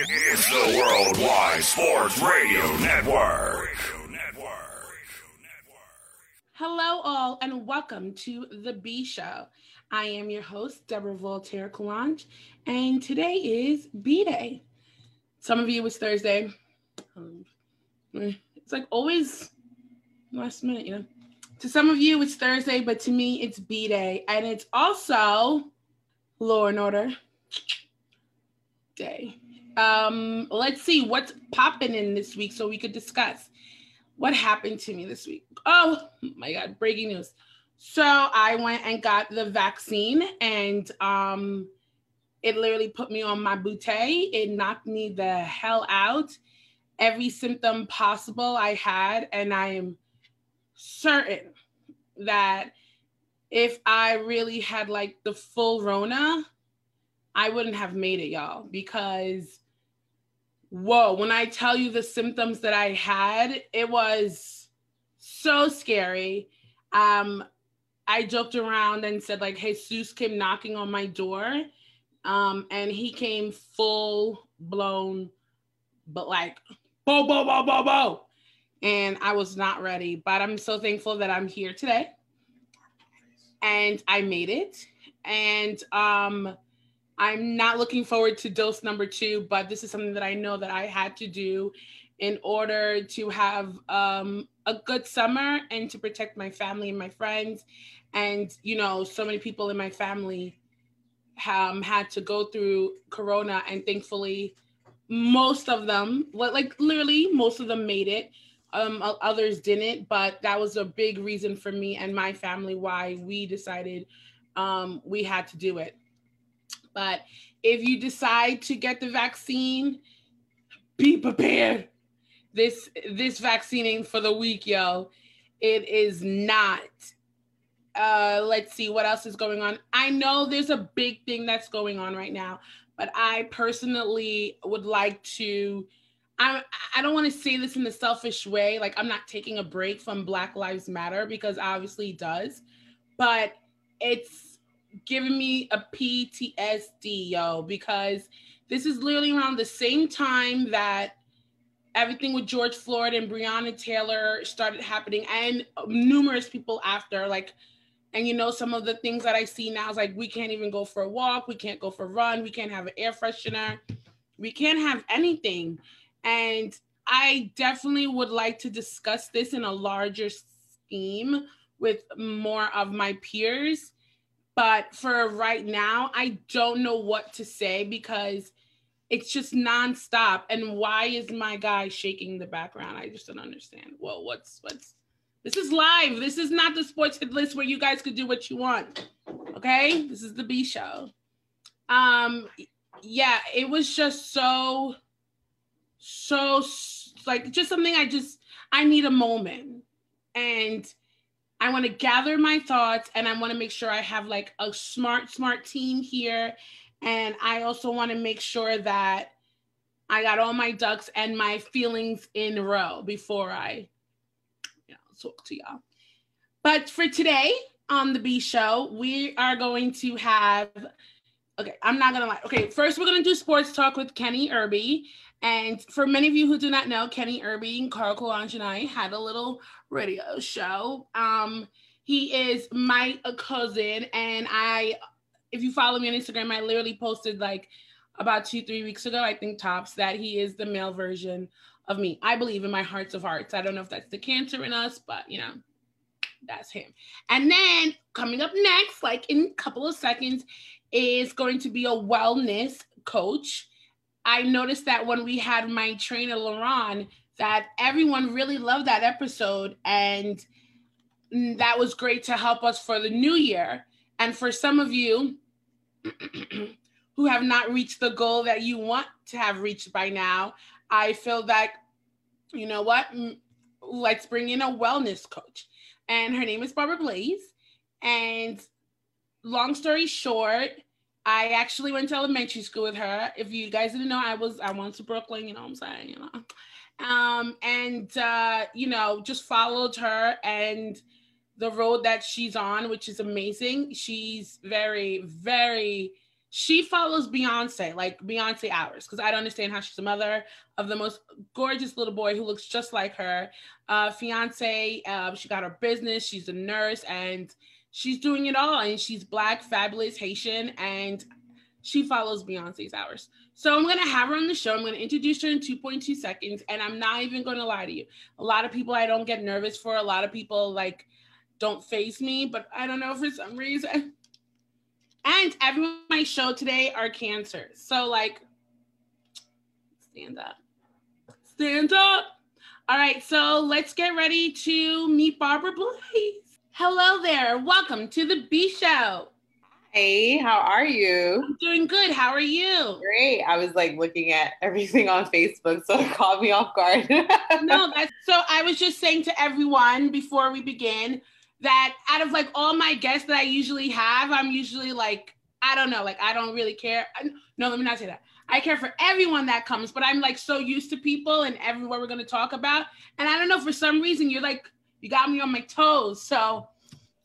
It's the Worldwide Sports Radio Network. Hello, all, and welcome to The B Show. I am your host, Deborah Voltaire Coulange, and today is B Day. Some of you, it's Thursday. Um, it's like always last minute, you know. To some of you, it's Thursday, but to me, it's B Day. And it's also Law and Order Day. Um, let's see what's popping in this week so we could discuss what happened to me this week. Oh my God, breaking news. So I went and got the vaccine and um, it literally put me on my bootay. It knocked me the hell out. Every symptom possible I had, and I am certain that if I really had like the full Rona, I wouldn't have made it, y'all, because whoa, when I tell you the symptoms that I had, it was so scary. Um, I joked around and said, like, hey, Jesus came knocking on my door. Um, and he came full blown, but like, bo, bo, bo, bo, bo. And I was not ready, but I'm so thankful that I'm here today. And I made it. And um, I'm not looking forward to dose number two, but this is something that I know that I had to do in order to have um, a good summer and to protect my family and my friends. And, you know, so many people in my family um, had to go through Corona, and thankfully, most of them, like literally, most of them made it. Um, others didn't, but that was a big reason for me and my family why we decided um, we had to do it. But if you decide to get the vaccine, be prepared. This this vaccine ain't for the weak, yo. It is not. Uh, let's see what else is going on. I know there's a big thing that's going on right now, but I personally would like to. I I don't want to say this in a selfish way. Like I'm not taking a break from Black Lives Matter because obviously it does, but it's giving me a PTSD, yo, because this is literally around the same time that everything with George Floyd and Breonna Taylor started happening, and numerous people after. Like, and you know, some of the things that I see now is like we can't even go for a walk, we can't go for a run, we can't have an air freshener, we can't have anything. And I definitely would like to discuss this in a larger scheme with more of my peers but for right now, I don't know what to say because it's just nonstop. And why is my guy shaking the background? I just don't understand. Well, what's what's this is live. This is not the sports hit list where you guys could do what you want. Okay? This is the B show. Um yeah, it was just so so like just something I just I need a moment. And I want to gather my thoughts and I want to make sure I have like a smart, smart team here. And I also want to make sure that I got all my ducks and my feelings in row before I you know, talk to y'all. But for today on the B show, we are going to have okay, I'm not gonna lie. Okay, first we're gonna do sports talk with Kenny Irby. And for many of you who do not know, Kenny Irby and Carl I had a little radio show. Um, he is my cousin, and I, if you follow me on Instagram, I literally posted like about two, three weeks ago, I think tops, that he is the male version of me. I believe in my hearts of hearts. I don't know if that's the cancer in us, but you know, that's him. And then coming up next, like in a couple of seconds, is going to be a wellness coach. I noticed that when we had my trainer Laron, that everyone really loved that episode, and that was great to help us for the new year. And for some of you who have not reached the goal that you want to have reached by now, I feel that you know what? Let's bring in a wellness coach, and her name is Barbara Blaze. And long story short, I actually went to elementary school with her. If you guys didn't know, I was I went to Brooklyn. You know what I'm saying? You know, um, and uh, you know, just followed her and the road that she's on, which is amazing. She's very, very she follows Beyonce, like Beyonce hours, because I don't understand how she's a mother of the most gorgeous little boy who looks just like her. Uh, fiance, uh, she got her business, she's a nurse, and she's doing it all. And she's black, fabulous, Haitian, and she follows Beyonce's hours. So I'm gonna have her on the show. I'm gonna introduce her in 2.2 seconds, and I'm not even gonna lie to you. A lot of people I don't get nervous for. A lot of people like don't face me, but I don't know for some reason. And everyone on my show today are cancers. So like stand up. Stand up. All right, so let's get ready to meet Barbara Blaze. Hello there. Welcome to the B Show. Hey, how are you? I'm doing good. How are you? Great. I was like looking at everything on Facebook, so it caught me off guard. no, that's so I was just saying to everyone before we begin that out of like all my guests that I usually have, I'm usually like, I don't know, like I don't really care. No, let me not say that. I care for everyone that comes, but I'm like so used to people and everywhere we're gonna talk about. And I don't know, for some reason, you're like, you got me on my toes. So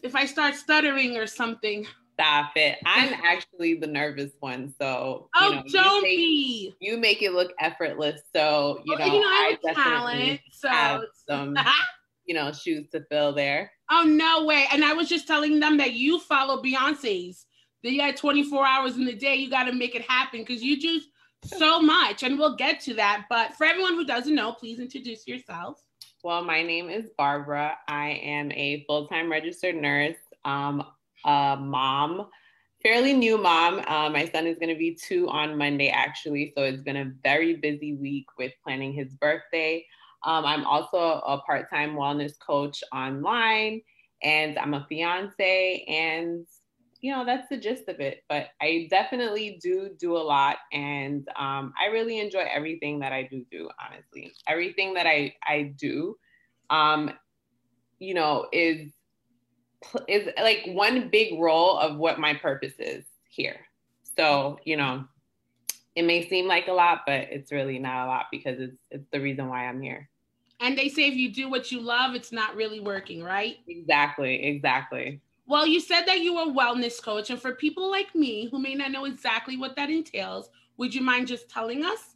if I start stuttering or something. Stop it. I'm actually the nervous one. So Oh, you know, don't you make, be. You make it look effortless. So you know, you know I, I talent. So have some you know, shoes to fill there. Oh no way! And I was just telling them that you follow Beyonce's. That you got 24 hours in the day. You got to make it happen because you do so much, and we'll get to that. But for everyone who doesn't know, please introduce yourself. Well, my name is Barbara. I am a full-time registered nurse, um, a mom, fairly new mom. Uh, my son is going to be two on Monday, actually, so it's been a very busy week with planning his birthday. Um, I'm also a part time wellness coach online, and I'm a fiance. And, you know, that's the gist of it. But I definitely do do a lot. And um, I really enjoy everything that I do do, honestly. Everything that I, I do, um, you know, is is like one big role of what my purpose is here. So, you know, it may seem like a lot, but it's really not a lot because it's it's the reason why I'm here. And they say if you do what you love, it's not really working, right? Exactly, exactly. Well, you said that you were a wellness coach. And for people like me who may not know exactly what that entails, would you mind just telling us?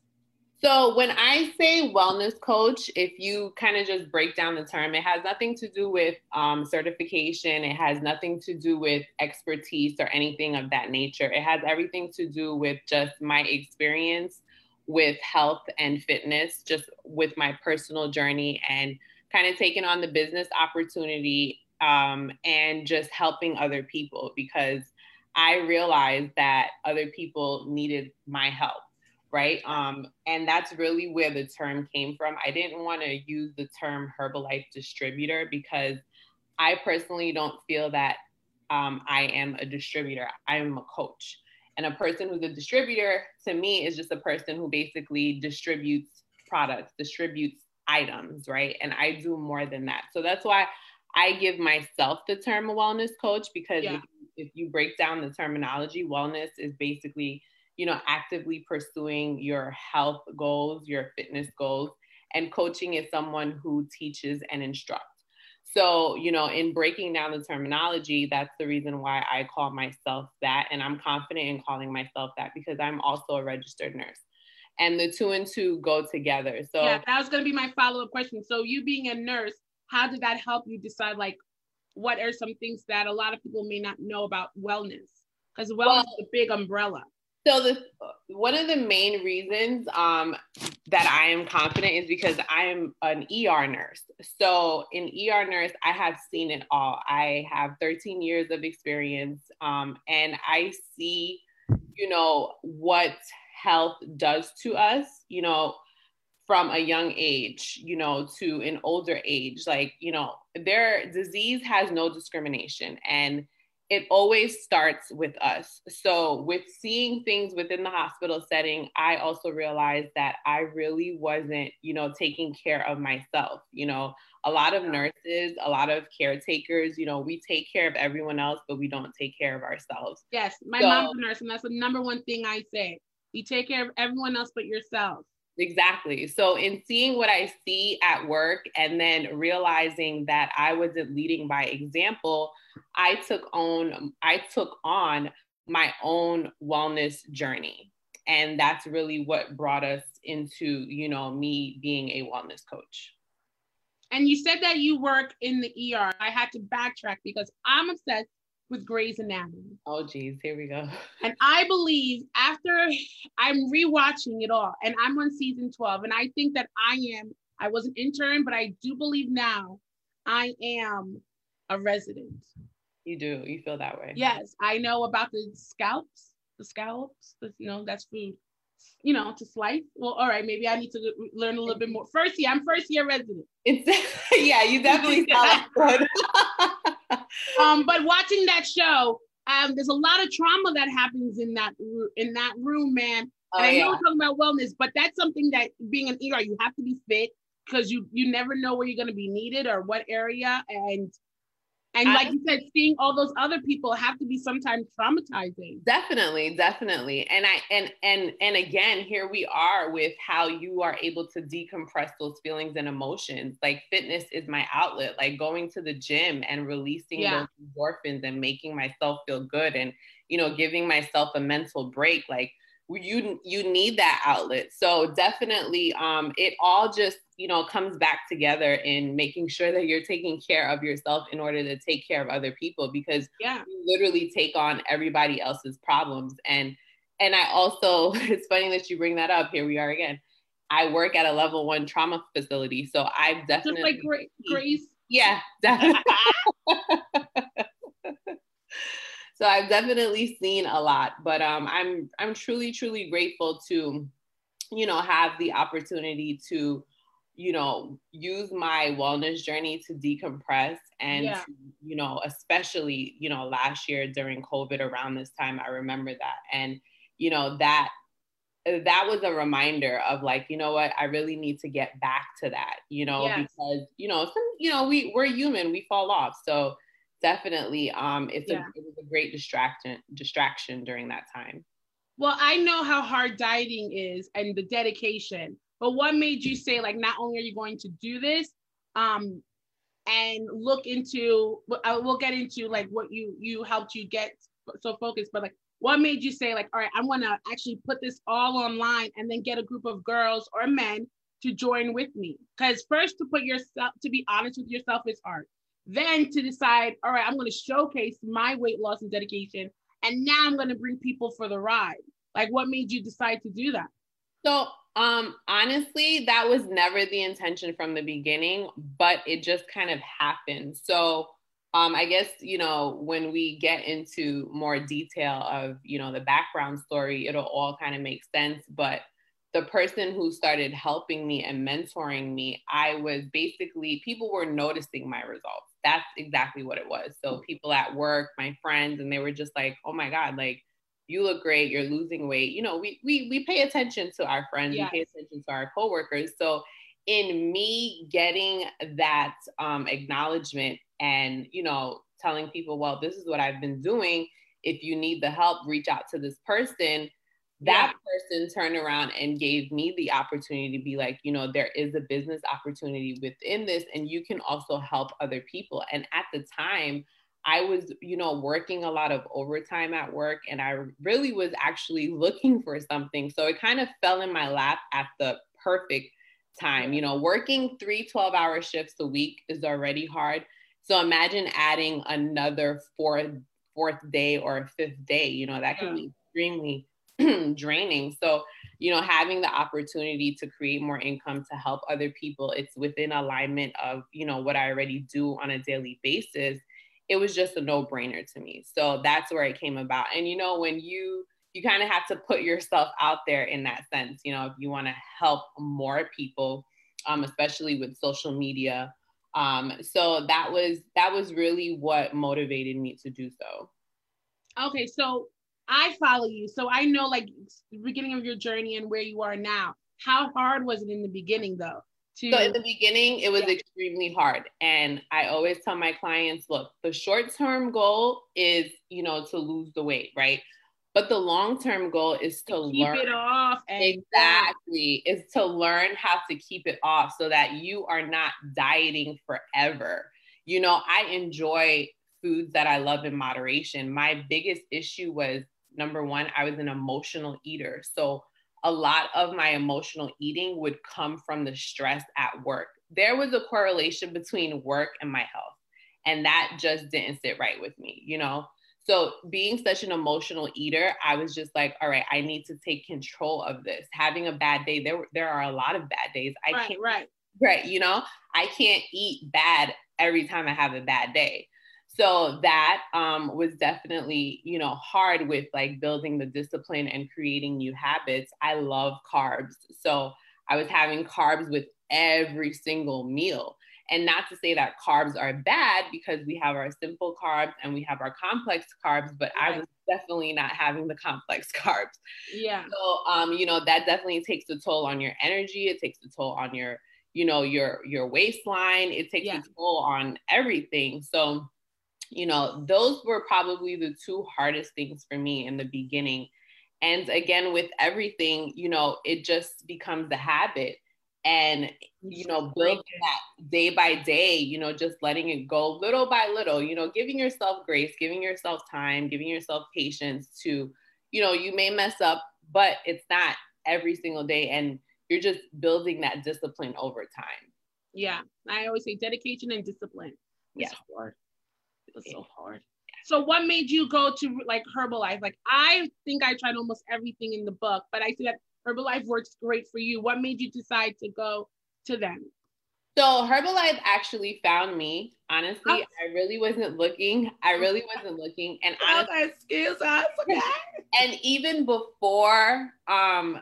So, when I say wellness coach, if you kind of just break down the term, it has nothing to do with um, certification. It has nothing to do with expertise or anything of that nature. It has everything to do with just my experience with health and fitness, just with my personal journey and kind of taking on the business opportunity um, and just helping other people because I realized that other people needed my help, right? Um, and that's really where the term came from. I didn't want to use the term Herbalife distributor because I personally don't feel that um, I am a distributor. I am a coach. And a person who's a distributor to me is just a person who basically distributes products, distributes items, right? And I do more than that. So that's why I give myself the term a wellness coach because yeah. if, if you break down the terminology, wellness is basically, you know, actively pursuing your health goals, your fitness goals. And coaching is someone who teaches and instructs. So, you know, in breaking down the terminology, that's the reason why I call myself that. And I'm confident in calling myself that because I'm also a registered nurse. And the two and two go together. So, yeah, that was going to be my follow up question. So, you being a nurse, how did that help you decide, like, what are some things that a lot of people may not know about wellness? Because wellness well, is a big umbrella. So the one of the main reasons um, that I am confident is because I'm an ER nurse. So in ER nurse, I have seen it all. I have 13 years of experience, um, and I see, you know, what health does to us. You know, from a young age, you know, to an older age. Like, you know, their disease has no discrimination, and it always starts with us. So, with seeing things within the hospital setting, I also realized that I really wasn't, you know, taking care of myself. You know, a lot of nurses, a lot of caretakers, you know, we take care of everyone else, but we don't take care of ourselves. Yes, my so, mom's a nurse, and that's the number one thing I say. You take care of everyone else but yourself. Exactly. So, in seeing what I see at work and then realizing that I wasn't leading by example, I took on I took on my own wellness journey. And that's really what brought us into, you know, me being a wellness coach. And you said that you work in the ER. I had to backtrack because I'm obsessed with Grey's Anatomy. Oh, geez, here we go. And I believe after I'm rewatching it all, and I'm on season 12, and I think that I am, I was an intern, but I do believe now I am a resident. You do. You feel that way. Yes, I know about the scalps, the scallops, the, you know, that's food, you know, to slice. Well, all right, maybe I need to learn a little bit more. First year, I'm first year resident. It's yeah, you definitely sound good. um, but watching that show, um, there's a lot of trauma that happens in that in that room, man. Oh, and I know we're talking about wellness, but that's something that being an ER, you have to be fit because you you never know where you're going to be needed or what area, and and like I, you said, seeing all those other people have to be sometimes traumatizing. Definitely, definitely. And I and and and again, here we are with how you are able to decompress those feelings and emotions. Like fitness is my outlet. Like going to the gym and releasing yeah. those endorphins and making myself feel good and you know, giving myself a mental break. Like you you need that outlet. So definitely um it all just you know comes back together in making sure that you're taking care of yourself in order to take care of other people because yeah. you literally take on everybody else's problems. And and i also it's funny that you bring that up. Here we are again. I work at a level one trauma facility so i've definitely just like Grey's? Yeah definitely so I've definitely seen a lot, but um, I'm I'm truly truly grateful to, you know, have the opportunity to, you know, use my wellness journey to decompress and yeah. to, you know, especially you know last year during COVID around this time, I remember that, and you know that that was a reminder of like you know what i really need to get back to that you know yes. because you know some you know we we're human we fall off so definitely um it's yeah. a it was a great distraction distraction during that time. Well i know how hard dieting is and the dedication but what made you say like not only are you going to do this um and look into uh, we'll get into like what you you helped you get so focused but like what made you say like all right i'm gonna actually put this all online and then get a group of girls or men to join with me? Because first to put yourself to be honest with yourself is hard then to decide, all right, I'm going to showcase my weight loss and dedication. And now I'm going to bring people for the ride. Like, what made you decide to do that? So, um, honestly, that was never the intention from the beginning, but it just kind of happened. So, um, I guess, you know, when we get into more detail of, you know, the background story, it'll all kind of make sense. But the person who started helping me and mentoring me, I was basically, people were noticing my results that's exactly what it was. So people at work, my friends, and they were just like, "Oh my god, like you look great. You're losing weight." You know, we we we pay attention to our friends. Yes. We pay attention to our coworkers. So in me getting that um, acknowledgement and you know telling people, "Well, this is what I've been doing. If you need the help, reach out to this person." That yeah. person turned around and gave me the opportunity to be like, you know, there is a business opportunity within this, and you can also help other people. And at the time, I was, you know, working a lot of overtime at work, and I really was actually looking for something. So it kind of fell in my lap at the perfect time. You know, working three 12 hour shifts a week is already hard. So imagine adding another fourth, fourth day or fifth day, you know, that can yeah. be extremely draining. So, you know, having the opportunity to create more income to help other people, it's within alignment of, you know, what I already do on a daily basis. It was just a no brainer to me. So that's where it came about. And, you know, when you, you kind of have to put yourself out there in that sense, you know, if you want to help more people, um, especially with social media. Um, so that was that was really what motivated me to do so. Okay, so I follow you, so I know like the beginning of your journey and where you are now. How hard was it in the beginning, though? To- so in the beginning, it was yeah. extremely hard, and I always tell my clients, look, the short-term goal is, you know, to lose the weight, right? But the long-term goal is to, to keep learn it off. exactly, is to learn how to keep it off so that you are not dieting forever. You know, I enjoy foods that I love in moderation. My biggest issue was number one, I was an emotional eater. So a lot of my emotional eating would come from the stress at work. There was a correlation between work and my health. And that just didn't sit right with me, you know? So, being such an emotional eater, I was just like, all right, I need to take control of this. Having a bad day, there, there are a lot of bad days. I right, can't, right. right, you know, I can't eat bad every time I have a bad day. So that um, was definitely, you know, hard with like building the discipline and creating new habits. I love carbs. So I was having carbs with every single meal. And not to say that carbs are bad because we have our simple carbs and we have our complex carbs, but right. I was definitely not having the complex carbs. Yeah. So um, you know, that definitely takes a toll on your energy, it takes a toll on your, you know, your your waistline, it takes yeah. a toll on everything. So, you know, those were probably the two hardest things for me in the beginning. And again, with everything, you know, it just becomes a habit. And you know build that day by day you know just letting it go little by little you know giving yourself grace giving yourself time giving yourself patience to you know you may mess up but it's not every single day. And you're just building that discipline over time. Yeah. I always say dedication and discipline yeah. hard it's so hard so what made you go to like herbalife like i think i tried almost everything in the book but i see that Herbalife works great for you. What made you decide to go to them? So Herbalife actually found me. Honestly, oh. I really wasn't looking. I really wasn't looking. And honestly, excuse us, okay? and even before, um,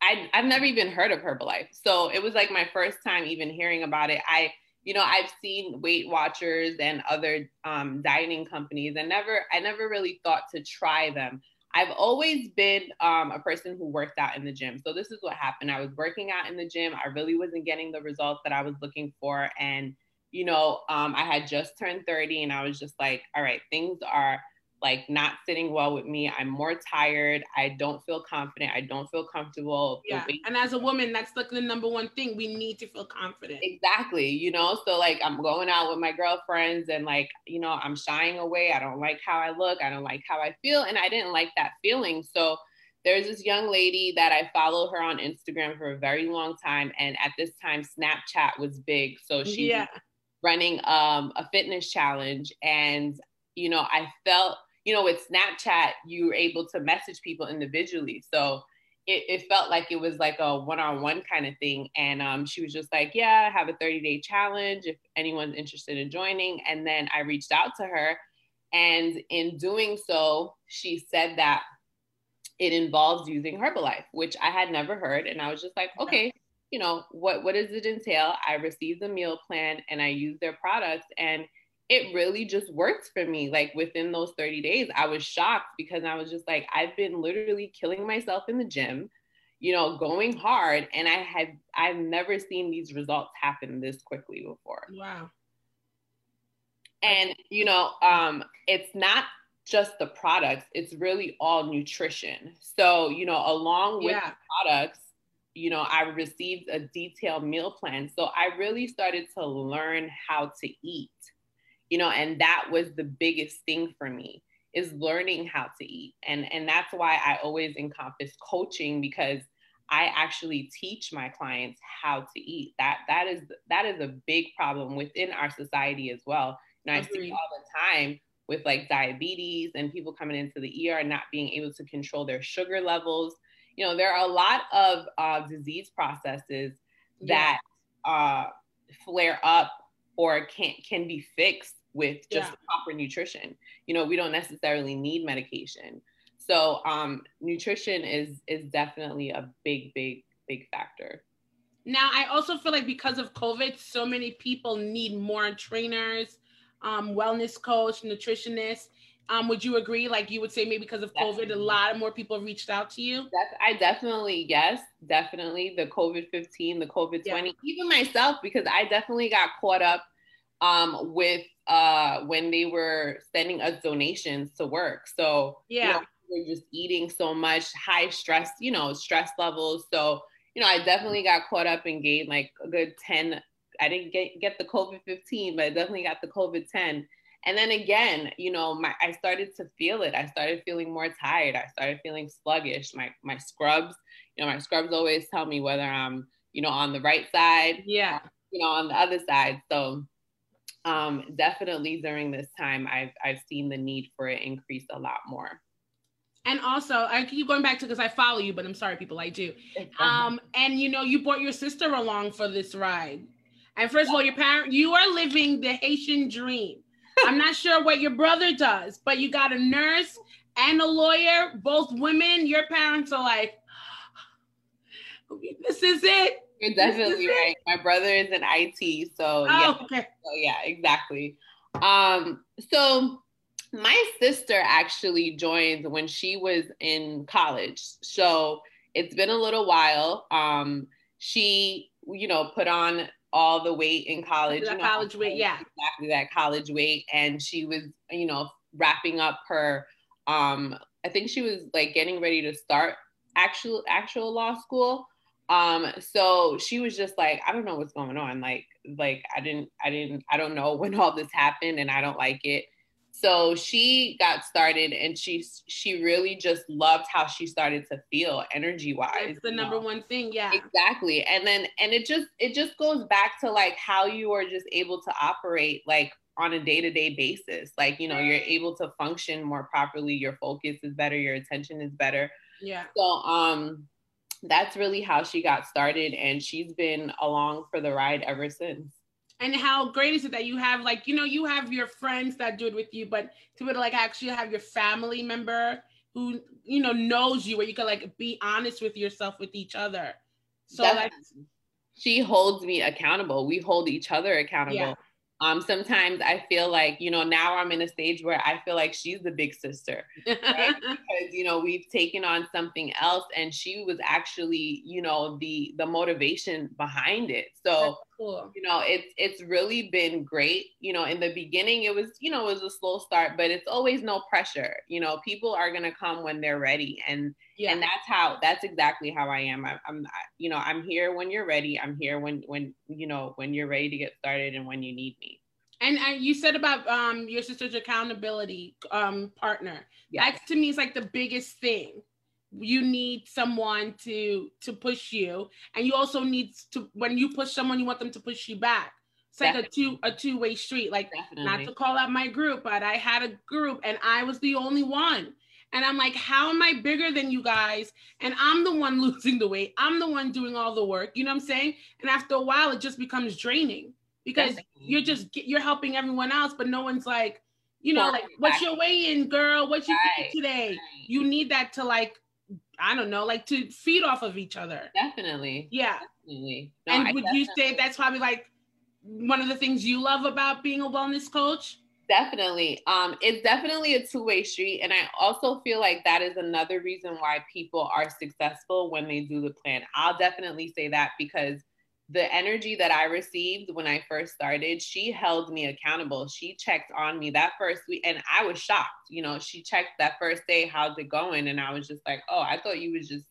I I've never even heard of Herbalife. So it was like my first time even hearing about it. I you know I've seen Weight Watchers and other um, dieting companies, and never I never really thought to try them. I've always been um, a person who worked out in the gym. So this is what happened. I was working out in the gym. I really wasn't getting the results that I was looking for. And, you know, um, I had just turned 30 and I was just like, all right, things are like not sitting well with me. I'm more tired. I don't feel confident. I don't feel comfortable. Yeah. And as a woman, that's like the number one thing. We need to feel confident. Exactly. You know, so like I'm going out with my girlfriends and like, you know, I'm shying away. I don't like how I look. I don't like how I feel. And I didn't like that feeling. So there's this young lady that I follow her on Instagram for a very long time. And at this time, Snapchat was big. So she yeah. running um, a fitness challenge. And, you know, I felt you know, with Snapchat, you were able to message people individually. So it, it felt like it was like a one-on-one kind of thing. And um, she was just like, yeah, I have a 30-day challenge if anyone's interested in joining. And then I reached out to her. And in doing so, she said that it involves using Herbalife, which I had never heard. And I was just like, okay, you know, what, what does it entail? I received a meal plan and I use their products. And it really just worked for me. Like within those 30 days, I was shocked because I was just like, I've been literally killing myself in the gym, you know, going hard. And I had, I've never seen these results happen this quickly before. Wow. And, you know, um, it's not just the products, it's really all nutrition. So, you know, along with yeah. products, you know, I received a detailed meal plan. So I really started to learn how to eat you know and that was the biggest thing for me is learning how to eat. And and that's why i always encompass coaching because i actually teach my clients how to eat. That that is that is a big problem within our society as well. And i see all the time with like diabetes and people coming into the er and not being able to control their sugar levels. You know there are a lot of uh, disease processes that yeah. uh, flare up or can can be fixed with just yeah. proper nutrition. You know, we don't necessarily need medication. So um, nutrition is is definitely a big, big, big factor. Now, I also feel like because of COVID, so many people need more trainers, um, wellness coach, nutritionists. Um, would you agree? Like you would say, maybe because of definitely. COVID, a lot of more people reached out to you. That's, I definitely yes, definitely the COVID fifteen, the COVID twenty, yeah. even myself because I definitely got caught up um, with uh, when they were sending us donations to work. So yeah, you know, we were just eating so much, high stress, you know, stress levels. So you know, I definitely got caught up and gained like a good ten. I didn't get get the COVID fifteen, but I definitely got the COVID ten. and then again, you know, my I started to feel it. I started feeling more tired. I started feeling sluggish. My my scrubs, you know, my scrubs always tell me whether I'm, you know, on the right side, yeah, you know, on the other side. So um definitely during this time I've I've seen the need for it increase a lot more. And also, I keep going back to because I follow you, but I'm sorry, people, I do. Um, and you know, you brought your sister along for this ride. And first of all, your parent, you are living the Haitian dream. I'm not sure what your brother does, but you got a nurse and a lawyer, both women. Your parents are like, this is it. You're definitely right. My brother is in IT, so oh, yeah. okay. So yeah, exactly. Um, so my sister actually joined when she was in college. So it's been a little while. Um, she, you know, put on all the weight in college. The you know, college weight, yeah. Exactly that college weight. And she was, you know, wrapping up her um, I think she was like getting ready to start actual actual law school. Um, so she was just like, I don't know what's going on. Like, like I didn't, I didn't, I don't know when all this happened and I don't like it. So she got started and she she really just loved how she started to feel energy wise. It's the number know? one thing, yeah. Exactly. And then and it just it just goes back to like how you are just able to operate like on a day-to-day basis. Like, you know, you're able to function more properly, your focus is better, your attention is better. Yeah. So um that's really how she got started and she's been along for the ride ever since and how great is it that you have like you know you have your friends that do it with you but to be like actually have your family member who you know knows you where you can like be honest with yourself with each other so Definitely. that's she holds me accountable we hold each other accountable Yeah. Um sometimes i feel like you know now i'm in a stage where i feel like she's the big sister right? because you know we've taken on something else and she was actually you know the the motivation behind it so cool. You know it's it's really been great. You know in the beginning it was you know it was a slow start but it's always no pressure. You know people are going to come when they're ready and yeah. and that's how that's exactly how i am. I, i'm you know i'm here when you're ready. I'm here when when you know when you're ready to get started and when you need me. And uh, you said about um your sister's accountability um partner. Yeah that to me is like the biggest thing you need someone to to push you. And you also need to when you push someone you want them to push you back. It's like a two a two-way street. Like definitely not to call out my group but i had a group and i was the only one. And i'm like how am i bigger than you guys? And i'm the one losing the weight. I'm the one doing all the work. You know what i'm saying? And after a while it just becomes draining because Definitely. you're just you're helping everyone else but no one's like you know like what's your weigh-in girl? What you Right, eat today you need that to like i don't know like to feed off of each other definitely yeah definitely No, and I would you say that's probably like one of the things you love about being a wellness coach Definitely. Um, it's definitely a two-way street. And I also feel like that is another reason why people are successful when they do the plan. I'll definitely say that because the energy that I received when I first started, she held me accountable. She checked on me that first week, and I was shocked. You know, she checked that first day, how's it going? And I was just like, oh, I thought you was just,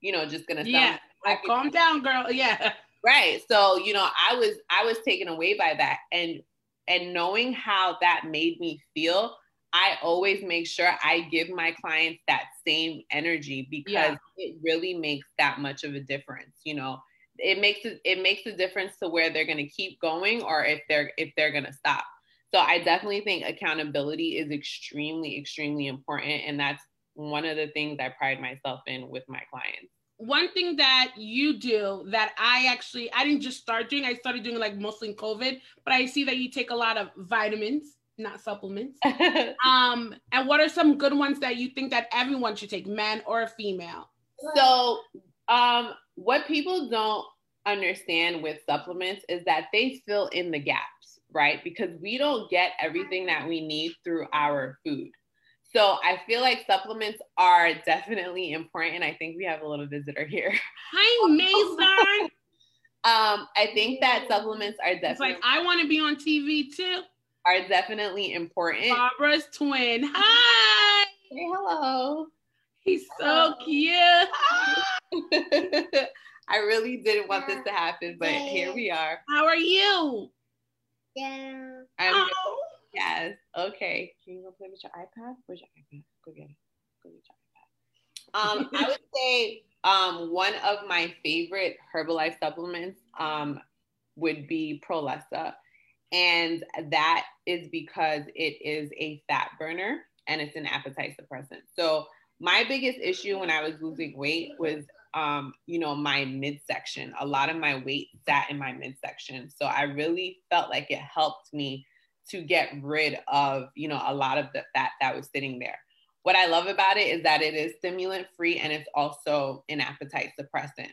you know, just gonna sell yeah like calm down girl yeah right so you know i was i was taken away by that and and knowing how that made me feel i always make sure i give my clients that same energy because Yeah. it really makes that much of a difference you know it makes it it makes a difference to where they're going to keep going or if they're if they're going to stop so i definitely think accountability is extremely extremely important and that's one of the things i pride myself in with my clients one thing that you do that I actually I didn't just start doing, I started doing like mostly in COVID, but I see that you take a lot of vitamins, not supplements. Um, and what are some good ones that you think that everyone should take, men or female? So, um, what people don't understand with supplements is that they fill in the gaps, right? Because we don't get everything that we need through our food. So, I feel like supplements are definitely important. I think we have a little visitor here. Hi, Mason. Um, I think that supplements are It's definitely like I want to be on TV too. are definitely important. Barbara's twin. Hi. Say hello. He's so Hello. cute. I really didn't want this to happen, but here we are. How are you? Yeah. I'm Oh, yes. Okay. Can you go play with your iPad? Where's your iPad? Go get it. Go get your iPad. Um, I would say um, one of my favorite Herbalife supplements um, would be Prolessa. And that is because it is a fat burner and it's an appetite suppressant. So my biggest issue when I was losing weight was um, you know, my midsection. A lot of my weight sat in my midsection. So I really felt like it helped me to get rid of, you know, a lot of the fat that was sitting there. What I love about it is that it is stimulant free and it's also an appetite suppressant.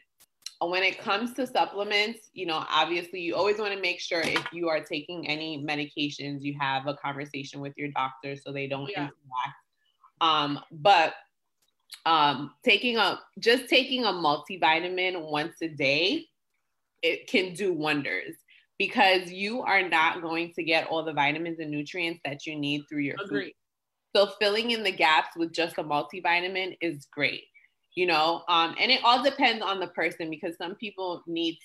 When it comes to supplements, you know, obviously you always want to make sure if you are taking any medications, you have a conversation with your doctor so they don't yeah. interact. Um, but um, taking a just taking a multivitamin once a day, it can do wonders because you are not going to get all the vitamins and nutrients that you need through your Agreed. food. So filling in the gaps with just a multivitamin is great, you know. Um, and it all depends on the person because some people need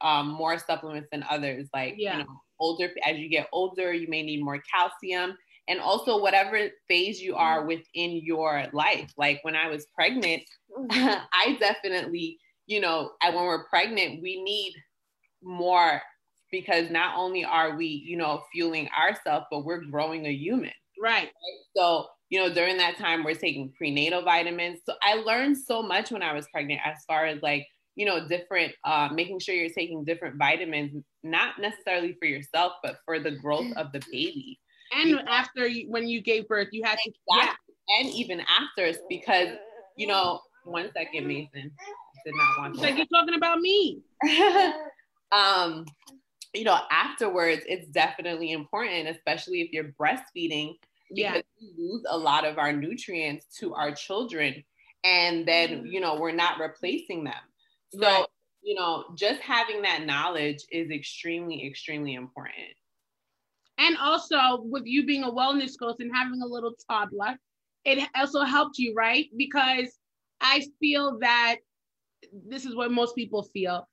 um, more supplements than others. Like yeah. you know, older as you get older, you may need more calcium and also whatever phase you are mm-hmm. within your life. Like when I was pregnant, mm-hmm. I definitely, you know, when we're pregnant, we need more because not only are we, you know, fueling ourselves, but we're growing a human. Right. right. So, you know, during that time, we're taking prenatal vitamins. So I learned so much when I was pregnant as far as like, you know, different, uh, making sure you're taking different vitamins, not necessarily for yourself, but for the growth of the baby and after you, when you gave birth, you had exactly. to yeah. and even after because you know one second, Mason did not want to. Like you're talking about me. um, you know, afterwards, it's definitely important, especially if you're breastfeeding, because yeah. we lose a lot of our nutrients to our children, and then you know we're not replacing them. So. Right. You know, just having that knowledge is extremely, extremely important and also with you being a wellness coach and having a little toddler, it also helped you, right? Because I feel that this is what most people feel.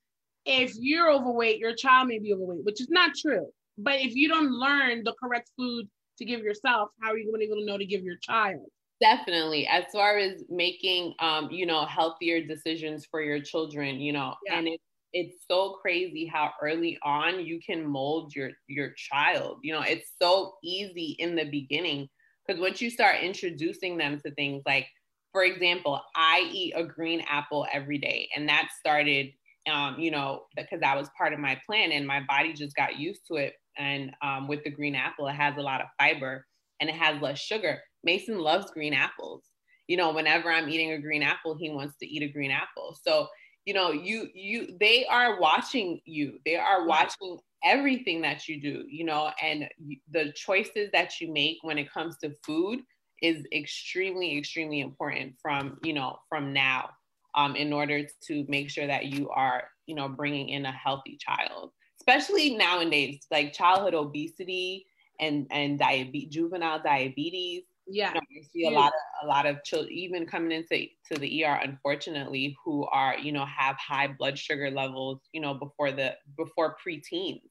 If you're overweight, your child may be overweight, which is not true. But if you don't learn the correct food to give yourself, how are you going to be able to know to give your child? Definitely. As far as making, um, you know, healthier decisions for your children, you know, yeah. and it's it's so crazy how early on you can mold your your child you know it's so easy in the beginning because once you start introducing them to things like for example i eat a green apple every day and that started um, you know because that was part of my plan and my body just got used to it and um, with the green apple it has a lot of fiber and it has less sugar. Mason loves green apples. You know whenever i'm eating a green apple he wants to eat a green apple. So you know you you they are watching you. They are watching everything that you do you know and the choices that you make when it comes to food is extremely extremely important from you know from now um, in order to make sure that you are you know bringing in a healthy child especially nowadays like childhood obesity and and diabetes juvenile diabetes yeah, you know, I see a lot of a lot of children even coming into to the ER, unfortunately, who are you know have high blood sugar levels, you know, before the before preteens,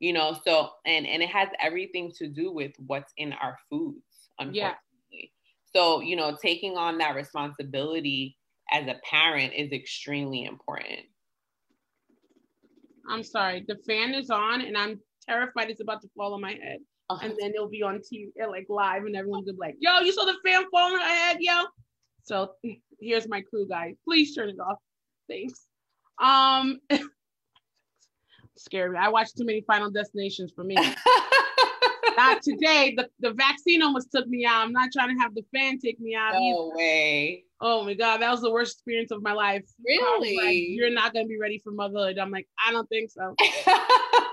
you know. So and and it has everything to do with what's in our foods, unfortunately. Yeah. So you know, taking on that responsibility as a parent is extremely important. I'm sorry, the fan is on, and I'm terrified it's about to fall on my head. Uh-huh. And then it'll be on TV, like live, and everyone's gonna be like, "Yo, you saw the fan falling I had, yo." So here's my crew, guys. Please turn it off. Thanks. Um, scary. I watched too many Final Destinations for me. Not today. The, the vaccine almost took me out. I'm not trying to have the fan take me out. No either. way. Oh my god, that was the worst experience of my life. Really? Like, You're not gonna be ready for motherhood. I'm like, I don't think so.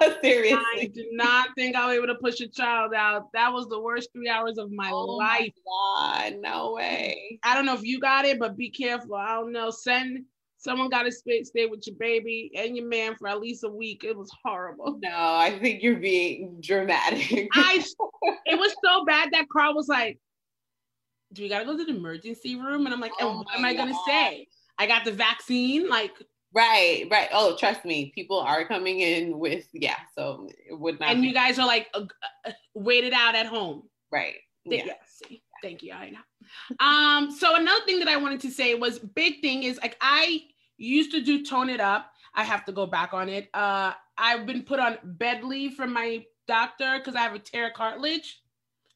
Seriously. I do not think I'll be able to push a child out. That was the worst three hours of my oh life. My god, no way. I don't know if you got it, but be careful. I don't know. Send someone got to stay, stay with your baby and your man for at least a week. It was horrible. No, I think you're being dramatic. I it was so bad that Carl was like, do we gotta go to the emergency room? And I'm like, oh and what am I gonna say? I got the vaccine. Like, Right, right. Oh, trust me, people are coming in with yeah. So it would not. And be- you guys are like uh, waited out at home. right. Th- Yeah. Yeah. see. Thank you. I know. Um, so another thing that I wanted to say was big thing is like I used to do tone it up. I have to go back on it. Uh I've been put on bed leave from my doctor because I have a tear cartilage.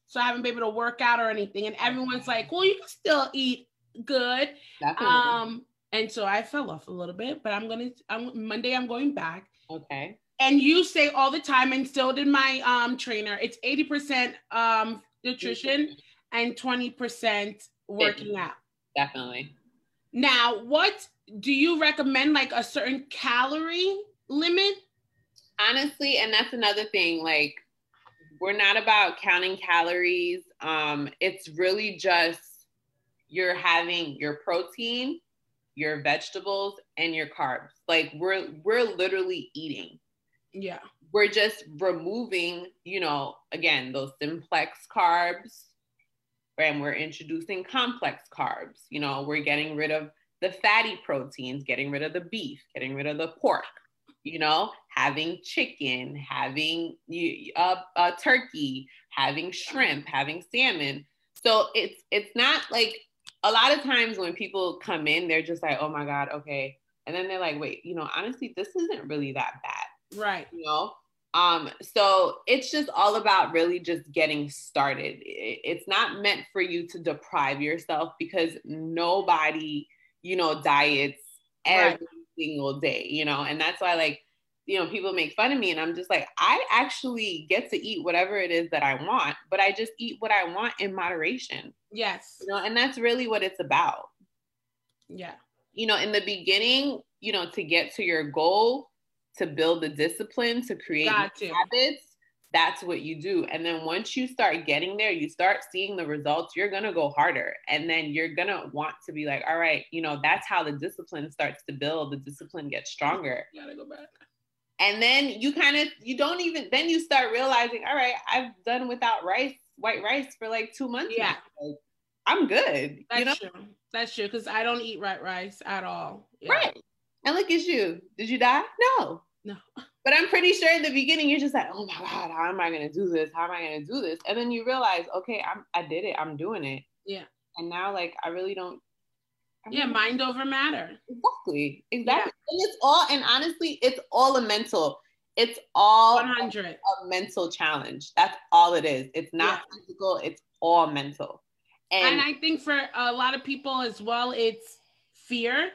So I haven't been able to work out or anything. And everyone's like, well, you can still eat good. Definitely. Um, and so I fell off a little bit, but I'm gonna I'm Monday I'm going back. okay. And you say all the time, and so did my um trainer, it's 80% um nutrition and 20% working out. Definitely. Now, what do you recommend like a certain calorie limit? honestly and that's another thing like we're not about counting calories um it's really just you're having your protein your vegetables and your carbs. Like we're we're literally eating. Yeah. we're just removing you know again those simplex carbs and we're introducing complex carbs. You know we're getting rid of the fatty proteins getting rid of the beef getting rid of the pork you know? Having chicken having you uh, uh, turkey having shrimp having salmon. So it's it's not like a lot of times when people come in they're just like oh my god okay. And then they're like wait you know honestly this isn't really that bad. Right. you know? Um so it's just all about really just getting started. It's not meant for you to deprive yourself because nobody you know diets every Right. single day you know? And that's why like you know people make fun of me and i'm just like i actually get to eat whatever it is that i want but i just eat what i want in moderation Yes. you know and that's really what it's about Yeah. you know, in the beginning, you know, to get to your goal, to build the discipline, to create habits, that's what you do. And then once you start getting there, you start seeing the results, you're going to go harder. And then you're going to want to be like, all right, you know, that's how the discipline starts to build. The discipline gets stronger. Gotta go back. And then you kind of, you don't even, then you start realizing, all right, I've done without rice, white rice for like two months. Yeah. now. I'm good. That's you know? true. That's true. Because I don't eat white rice at all. Yeah. Right. And look at you. Did you die? No. No. But I'm pretty sure in the beginning you're just like, oh my God, how am I gonna do this? How am I gonna do this? And then you realize, okay, I'm I did it, I'm doing it. Yeah. And now like I really don't Yeah. Mind over matter. exactly. Exactly. And it's all and honestly, it's all a mental, it's all 100. a mental challenge. That's all it is. It's not physical, it's all mental. And And, I think for a lot of people as well, it's fear.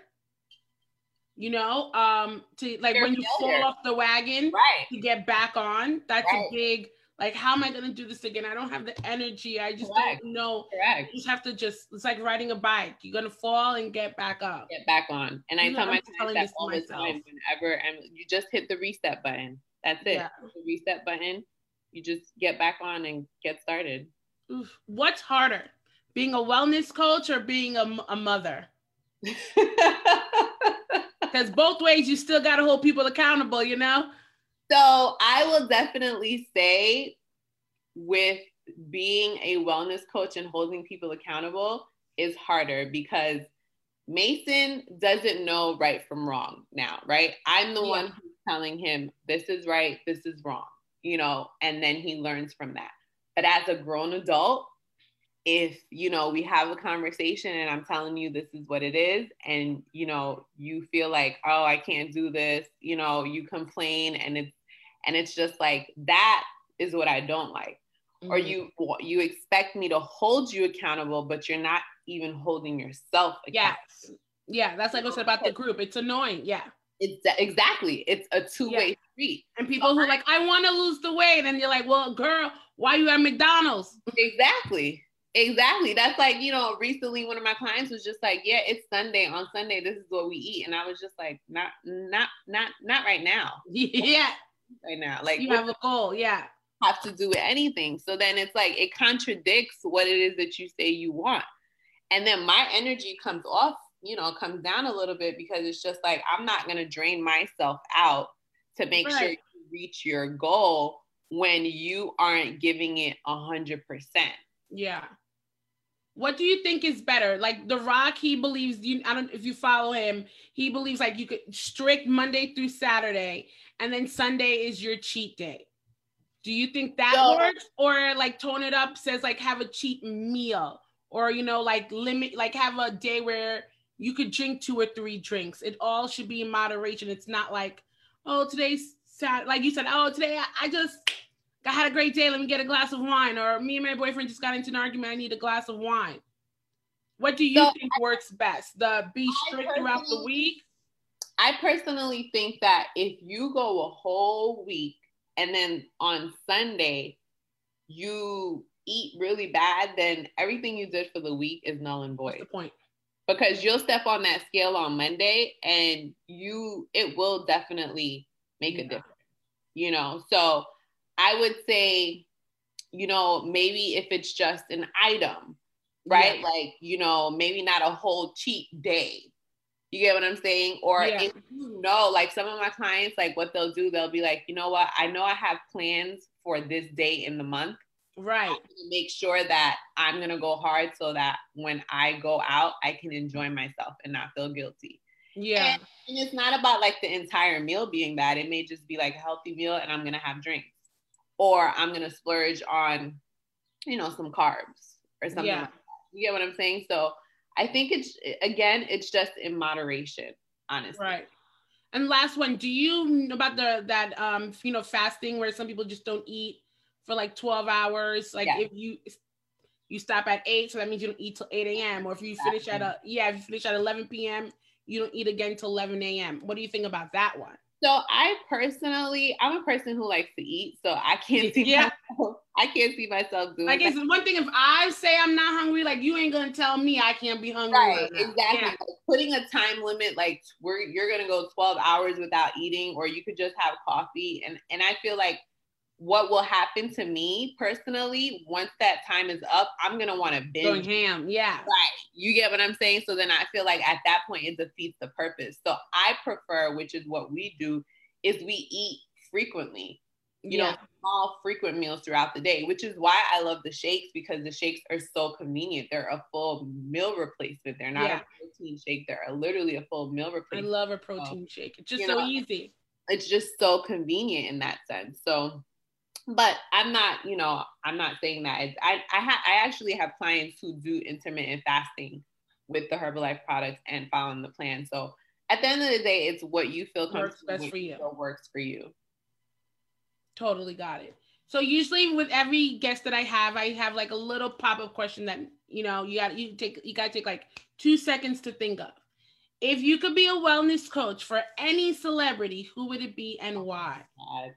You know, um, to like when you failure. fall off the wagon right. to get back on. That's Right. a big like. How am I gonna do this again? I don't have the energy. I just Correct. don't know. Correct. You just have to just. It's like riding a bike. You're gonna fall and get back up. get back on. And I You know, tell my I'm clients this that to all the time. Whenever and you just hit the reset button. That's it. Yeah. The reset button. You just get back on and get started. Oof. What's harder, being a wellness coach or being a, a mother? Because both ways, you still got to hold people accountable. You know. So I will definitely say, with being a wellness coach and holding people accountable is harder because Mason doesn't know right from wrong now, right? I'm the Yeah. one who's telling him this is right, this is wrong, you know, and then he learns from that. But as a grown adult, if you know we have a conversation and I'm telling you this is what it is, and you know you feel like oh I can't do this, you know you complain and it's and it's just like that is what I don't like or Mhm. you you expect me to hold you accountable but you're not even holding yourself accountable. Yes. Yeah, that's like I said about the group. It's annoying. Yeah. it's exactly it's a two-way street And people who are like, I want to lose the weight. And you're like, well, girl, why you at McDonald's? exactly exactly that's like you know recently one of my clients was just like yeah it's sunday on sunday this is what we eat and i was just like not not not not right now yeah. right now like You have a goal. Yeah. have to do with anything so then it's like it contradicts what it is that you say you want and then my energy comes off you know comes down a little bit because it's just like i'm not going to drain myself out to make sure Right. you reach your goal when you aren't giving it a hundred percent Yeah. What do you think is better? Like The Rock, he believes you. I don't if you follow him. He believes like you could strict Monday through Saturday, and then Sunday is your cheat day. Do you think that works, or like tone it up? Says like have a cheat meal, or you know like limit like have a day where you could drink two or three drinks. It all should be in moderation. It's not like oh today's sad like you said oh today I, I just I had a great day. Let me get a glass of wine. Or me and my boyfriend just got into an argument. I need a glass of wine. What do you So, think works best? The be strict throughout the week? I personally think that if you go a whole week and then on Sunday you eat really bad, then everything you did for the week is null and What's void. the point? Because you'll step on that scale on Monday and you it will definitely make a difference. You know, so I would say, you know, maybe if it's just an item, right? Yeah. Like, you know, maybe not a whole cheat day. You get what I'm saying? Or Yeah. if you know, like some of my clients, like what they'll do, they'll be like, you know what? I know I have plans for this day in the month. Right. Make sure that I'm gonna go hard so that when I go out, I can enjoy myself and not feel guilty. Yeah. And, and it's not about like the entire meal being bad. It may just be like a healthy meal and I'm gonna have drinks. Or I'm gonna splurge on, you know, some carbs or something Yeah. like that. You get what I'm saying? So I think it's again, it's just in moderation, honestly. Right. And last one, do you know about the that um you know fasting where some people just don't eat for like 12 hours? Like Yeah. if you you stop at eight, so that means you don't eat till 8 a.m. Or if you finish at a yeah, if you finish at 11 p.m., you don't eat again till 11 a.m. What do you think about that one? So I personally, I'm a person who likes to eat, so I can't see Yeah. myself, I can't see myself doing Like that. it's one thing if I say I'm not hungry, like you ain't gonna tell me I can't be hungry. Right, exactly. Yeah. Like, putting a time limit, like where you're gonna go 12 hours without eating, or you could just have coffee. And and I feel like what will happen to me personally once that time is up, I'm gonna want to binge. ham, yeah. Right, you get what I'm saying. So then I feel like at that point it defeats the purpose. So I prefer, which is what we do, is we eat frequently you yeah. know, small frequent meals throughout the day, which is why I love the shakes because the shakes are so convenient. They're a full meal replacement. They're not Yeah. a protein shake. They're literally a full meal replacement I love a protein shake. It's just so know, easy. it's just so convenient in that sense. So, but I'm not, you know, I'm not saying that. It's, I I, ha- I actually have clients who do intermittent fasting with the Herbalife products and following the plan. So at the end of the day, it's what you feel Works best for you. works for you. Totally got it. So usually with every guest that I have, I have like a little pop-up question that you know you got you take you gotta take like two seconds to think of. If you could be a wellness coach for any celebrity, who would it be and why? Oh God.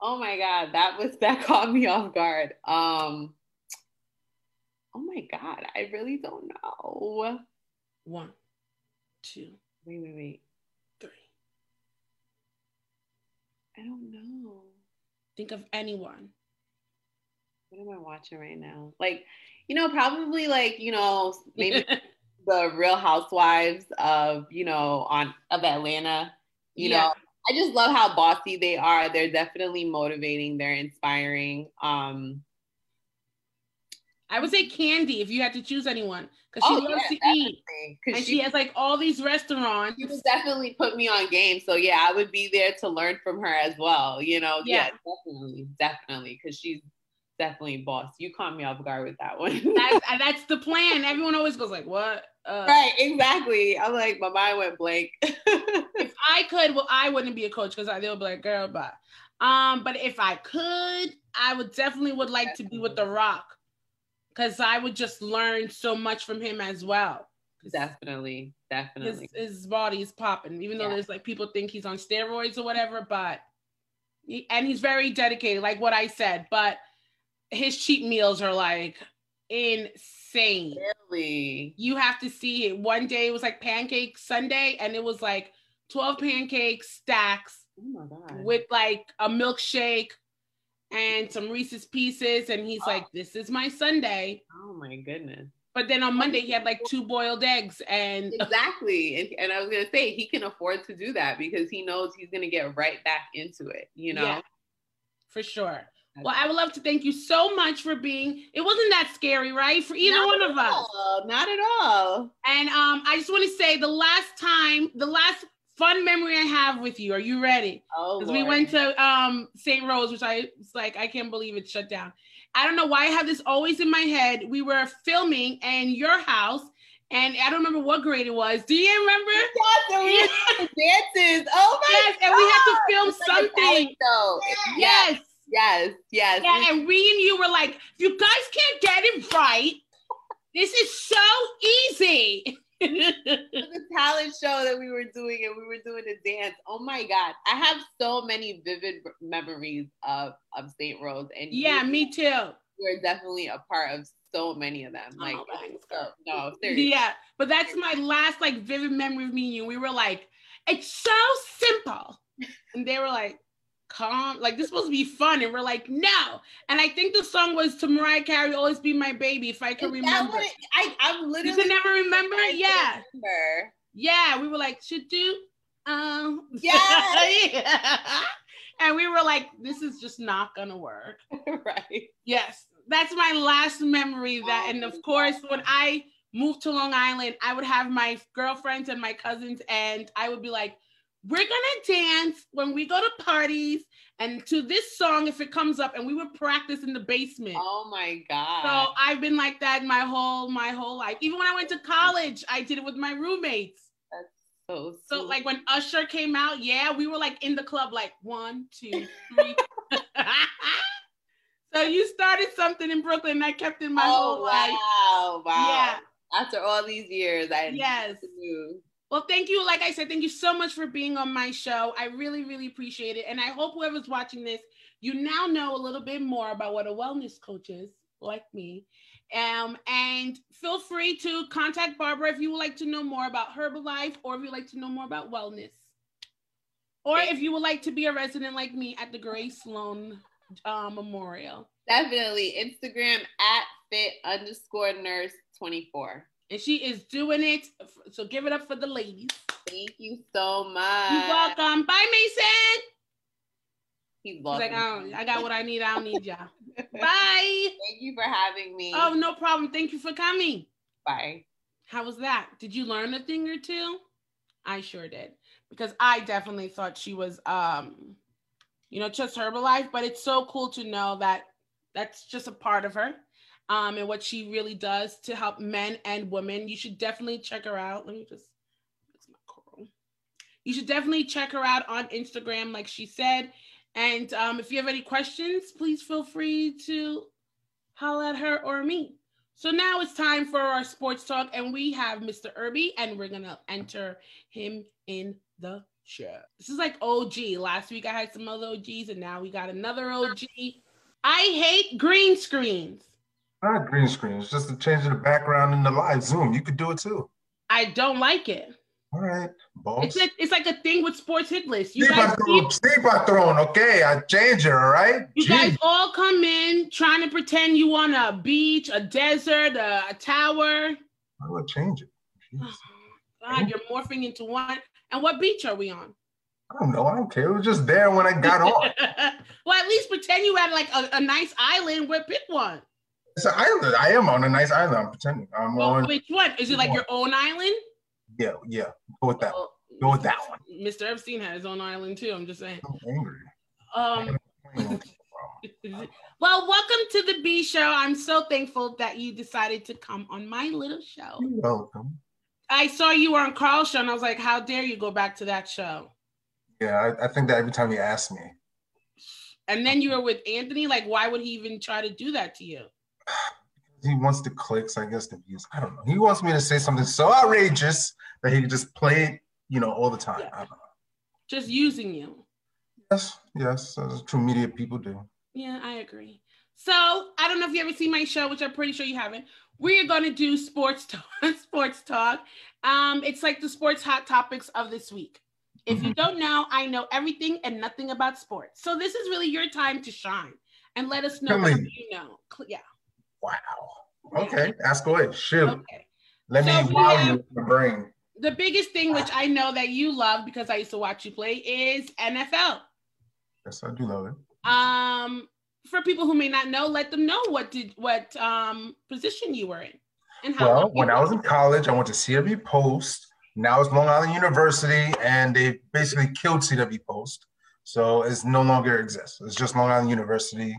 Oh my god, that was that caught me off guard. Um Oh my god, I really don't know. One, two, Wait, wait, wait. three. I don't know. Think of anyone. What am I watching right now? Like, you know, probably like, you know, maybe the Real Housewives of, you know, on of Atlanta. You Yeah. know, I just love how bossy they are. They're definitely motivating. They're inspiring. Um, I would say Candy if you had to choose anyone because she Oh, loves yeah, to eat and she, has like all these restaurants. she would definitely put me on game. So yeah, I would be there to learn from her as well. You know, yeah, Yeah. definitely, definitely, because she's definitely boss. You caught me off guard with that one. That's, that's the plan. Everyone always goes like, "What?" Uh, right, exactly. I'm like, my mind went blank. if I could, well, I wouldn't be a coach because they would be like, girl, bye. Um, but if I could, I would definitely would like to be with The Rock because I would just learn so much from him as well. definitely, His, definitely. his body is popping, even though Yeah. there's like people think he's on steroids or whatever, but he, and he's very dedicated, like what I said, but his cheat meals are like insane. Really? you have to see it. One day it was like pancake Sunday, and it was like 12 pancake stacks Oh my god. with like a milkshake and some Reese's pieces. And he's Oh. like, This is my Sunday. oh my goodness. But then on Monday, he had like two boiled eggs. And Exactly. And, and I was gonna say he can afford to do that because he knows he's gonna get right back into it, you know? Yeah. for sure. Well, I would love to thank you so much for being. It wasn't that scary, right? For either Not one of us. all, Not at all. And um, I just want to say the last time, the last fun memory I have with you. Are you ready? Oh, Because we went to um St. Rose, which I was like, I can't believe it shut down. I don't know why I have this always in my head. We were filming in your house, and I don't remember what grade it was. Do you remember? Yes, and we dances. Oh my Yes, and we had to film like something. talent show. Yes. Yes, yes. Yeah, and we and you were like, you guys can't get it right, this is so easy. the talent show that we were doing and we were doing a dance. Oh my God. I have so many vivid memories of, of St. Rose and yeah, you me too. We're definitely a part of so many of them. Oh, like, Oh, so, no, seriously. Yeah, but that's my last like vivid memory of me and you. We were like, it's so simple. And they were like, calm, like this is supposed to be fun. And we're like, no. And I think the song was to Mariah Carey, Always Be My Baby, if I can Is remember. it, I, I'm You literally. can never remember? Yeah. remember. Yeah. We were like, should do. Um Yes. yeah. And we were like, this is just not gonna work. right. Yes, that's my last memory. That, Oh and of my course, when I moved to Long Island, I would have my girlfriends and my cousins, and I would be like, "We're gonna dance when we go to parties, and to this song if it comes up," and we would practice in the basement. Oh my God. So I've been like that my whole my whole life. Even when I went to college, I did it with my roommates. so, So sweet. like when Usher came out, yeah, we were like in the club, like one, two, three. so you started something in Brooklyn, and I kept in my oh, whole life. wow. Wow. Yeah. After all these years, I Yes. knew. Well, thank you. Like I said, thank you so much for being on my show. I really, really appreciate it. And I hope whoever's watching this, you now know a little bit more about what a wellness coach is, like me. Um, and feel free to contact Barbara if you would like to know more about Herbalife or if you'd like to know more about wellness. Or if you would like to be a resident like me at the Grace Sloan uh, Memorial. Definitely. Instagram at fit underscore nurse 24. And she is doing it. So give it up for the ladies. Thank you so much. You're welcome. Bye, Mason. He's He's welcome. like, I, don't, I got what I need. I don't need y'all. Bye. Thank you for having me. Oh, no problem. Thank you for coming. Bye. How was that? Did you learn a thing or two? I sure did. Because I definitely thought she was, um, you know, just Herbalife, but it's so cool to know that that's just a part of her um, and what she really does to help men and women. You should definitely check her out. Let me just fix my coral. You should definitely check her out on Instagram, like she said. And um, if you have any questions, please feel free to holler at her or me. So now it's time for our sports talk, and we have Mr. Irby, and we're gonna enter him in the show. This is like OG. Last week I had some other OGs, and now we got another OG. I hate green screens. Not green screen. It's just a change of the background in the live Zoom. You could do it too. I don't like it. All right, boss. It's like it's like a thing with sports hit lists. You Sí, guys, patrón. Sí, patrón. Okay, I change it. All right. you Jeez. guys all come in trying to pretend you on a beach, a desert, a, a tower. I will change it. Jeez. Oh, God, you're morphing into one. And what beach are we on? I don't know. I don't care. It was just there when I got on. well, at least pretend you had like a, a nice island where pick one. It's an island. I am on a nice island. I'm pretending. I'm Well, on. which one? Is it like your own island? Yeah, yeah. Go with that. Oh, Go with that one. Mr. Epstein had his own island too. I'm just saying. I'm angry. Um, well, welcome to the B show. I'm so thankful that you decided to come on my little show. You're welcome. I saw you were on Carl's show, and I was like, "How dare you go back to that show?" Yeah, I, I think that every time you ask me, And then you were with Anthony. Like, why would he even try to do that to you? He wants the clicks, I guess, the views. I don't know. He wants me to say something so outrageous that he can just play it, you know, all the time. Yeah. I don't know. Just using you. Yes, yes, true media people do. Yeah, I agree. So I don't know if you ever seen my show, which I'm pretty sure you haven't. We are going to do sports talk. sports talk. Um, it's like the sports hot topics of this week. If you Mhm. don't know, I know everything and nothing about sports. So this is really your time to shine and let us know what you know. Yeah. Wow. Okay, ask away. Shoot. Okay. Let So me wow you with my brain. The biggest thing, which I know that you love because I used to watch you play, is NFL. Yes, I do love it. Um, for people who may not know, let them know what did what um position you were in and how. Well, when I was in college, I went to CW Post. Now it's Long Island University, and they basically killed CW Post, so it's no longer exists. It's just Long Island University.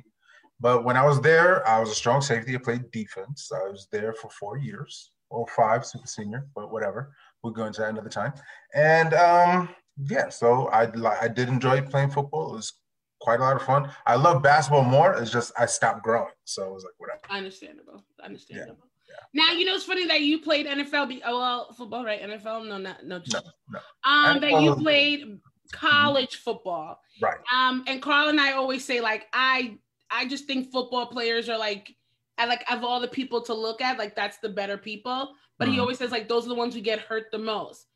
But when I was there, I was a strong safety. I played defense. I was there for four years or five, super senior, but whatever. We'll go into that another time. And um, yeah, so I I did enjoy playing football. It was quite a lot of fun. I love basketball more. It's just I stopped growing, so it was like whatever. Understandable. Understandable. Yeah. yeah. Now you know it's funny that you played NFL. Be- oh well, football, right? NFL? No, not no. No, no. Um, that you played college football. Right. Um, and Carl and I always say like I I just think football players are like I like of all the people to look at, like that's the better people. But he Mhm. always says like those are the ones who get hurt the most.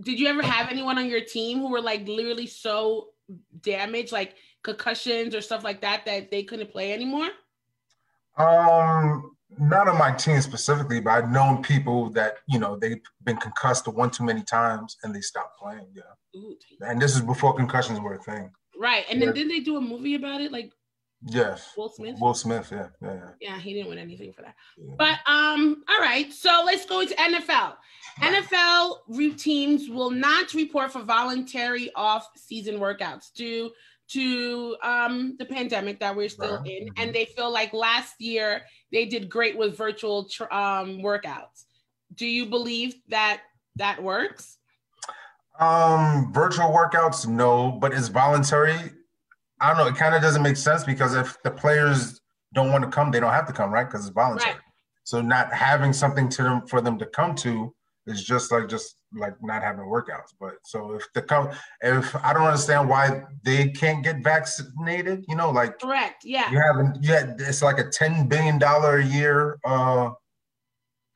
Did you ever have anyone on your team who were like literally so damaged, like concussions or stuff like that, that they couldn't play anymore? Um, not on my team specifically, but I've known people that you know they've been concussed one too many times and they stopped playing. Yeah, Ooh, and this is before concussions were a thing. right. And then didn't they do a movie about it? Like Yes, Will Smith? Will Smith. Yeah, yeah, yeah. Yeah, he didn't win anything for that. Yeah. But um, all right. So let's go into NFL. NFL teams will not report for voluntary off-season workouts due to um the pandemic that we're still Right. in, Mhm. and they feel like last year they did great with virtual tr- um workouts. Do you believe that that works? Um, virtual workouts, no, but it's voluntary. I don't know. It kind of doesn't make sense because if the players don't want to come, they don't have to come, right? Because it's voluntary. Right. So not having something to them for them to come to is just like just like not having workouts. But so if the come, if I don't understand why they can't get vaccinated, you know, like Correct. Yeah. you haven't yet. It's like a ten billion dollar a year uh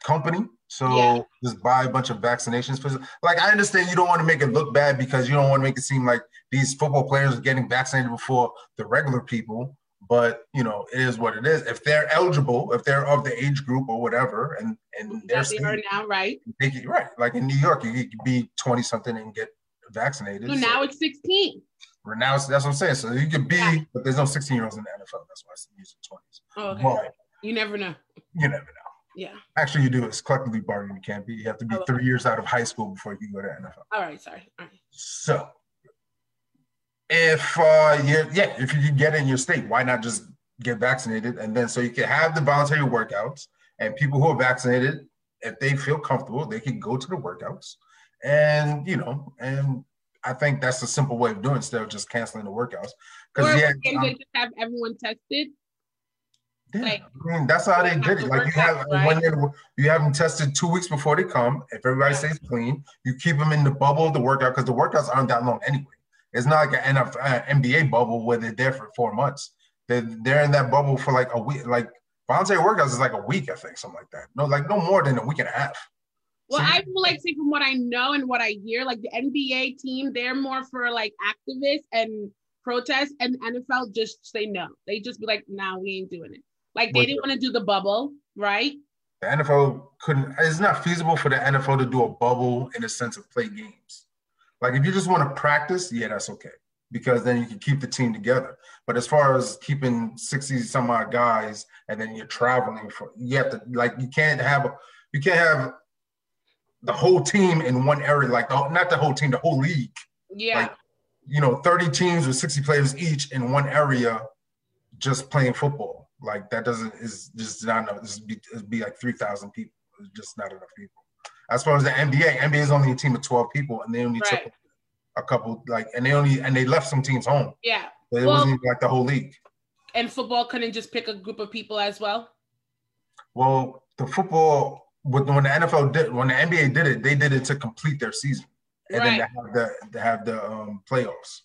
company. So Yeah. just buy a bunch of vaccinations. For, like I understand you don't want to make it look bad because you don't want to make it seem like these football players are getting vaccinated before the regular people. But you know, it is what it is. If they're eligible, if they're of the age group or whatever, and and they're they are now, right? they get, right, like in New York, you could be twenty something and get vaccinated. So now it's 16. Or now that's what I'm saying. So you could be, Yeah. but there's no 16 year olds in the NFL. That's why it's using 20s. Oh, okay. But You never know. you never know. Yeah. Actually, you do. It's collectively bargaining. You can't be. You have to be Oh. three years out of high school before you can go to NFL. All right. Sorry. All right. So, if uh, you yeah, if you can get in your state, why not just get vaccinated and then so you can have the voluntary workouts and people who are vaccinated, if they feel comfortable, they can go to the workouts, and you know, and I think that's a simple way of doing it instead of just canceling the workouts. Or Because yeah, can um, they just have everyone tested? Yeah, Like- I mean, that's how they did it. Like you have out, right? when they you have them tested two weeks before they come. If everybody Yeah. stays clean, you keep them in the bubble of the workout because the workouts aren't that long anyway. It's not like an NFL, uh, NBA bubble where they're there for four months. They're they're in that bubble for like a week. Like voluntary workouts is like a week, I think, something like that. No, like no more than a week and a half. Well, So- I will like say from what I know and what I hear, like the NBA team, they're more for like activists and protests, and NFL just say no. They just be like, nah, we ain't doing it. Like they didn't want to do the bubble, right? The NFL couldn't. It's not feasible for the NFL to do a bubble in a sense of play games. Like if you just want to practice, yeah, that's okay because then you can keep the team together. But as far as keeping sixty some odd guys and then you're traveling for, you have to like you can't have a, you can't have the whole team in one area. Like the, not the whole team, the whole league. Yeah. Like, you know, thirty teams with sixty players each in one area, just playing football. Like that doesn't is just not enough. This be, it'd be like three thousand people. It's just not enough people. As far as the NBA, NBA is only a team of twelve people, and they only Right. took a couple like, and they only and they left some teams home. yeah. So it Well- wasn't even like the whole league. And football couldn't just pick a group of people as well. Well, the football when when the NFL did when the NBA did it, they did it to complete their season, and Right. then to have the to have the um, playoffs.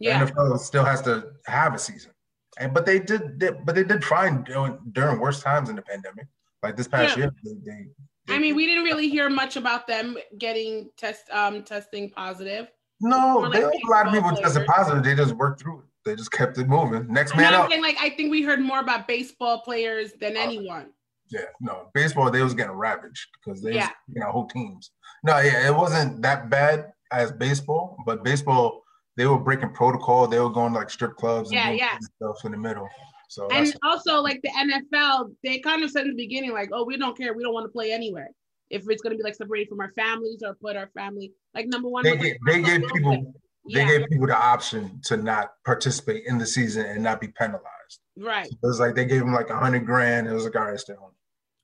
The NFL still has to have a season, and but they did, they, but they did fine during, during worst times in the pandemic. Like this past Yeah. year, they, they, they I mean, we didn't really hear much about them getting test um testing positive. no, more they, like a lot of people baseball tested positive. They just worked through it. They just kept it moving. Next man up. saying like I think we heard more about baseball players than Oh. anyone. Yeah, no, baseball they was getting ravaged because they, Yeah. was, you know, whole teams. No, yeah, it wasn't that bad as baseball, but baseball they were breaking protocol. They were going to like strip clubs and Yeah, doing yeah. stuff in the middle. So And also, like the NFL, they kind of said in the beginning, like, oh, we don't care. We don't want to play anywhere. If it's going to be like separated from our families or put our family, like number one. they like, they people Wilson. they gave people the option to not participate in the season and not be penalized. right. It was like they gave them like a hundred grand. It was like all right, stay home.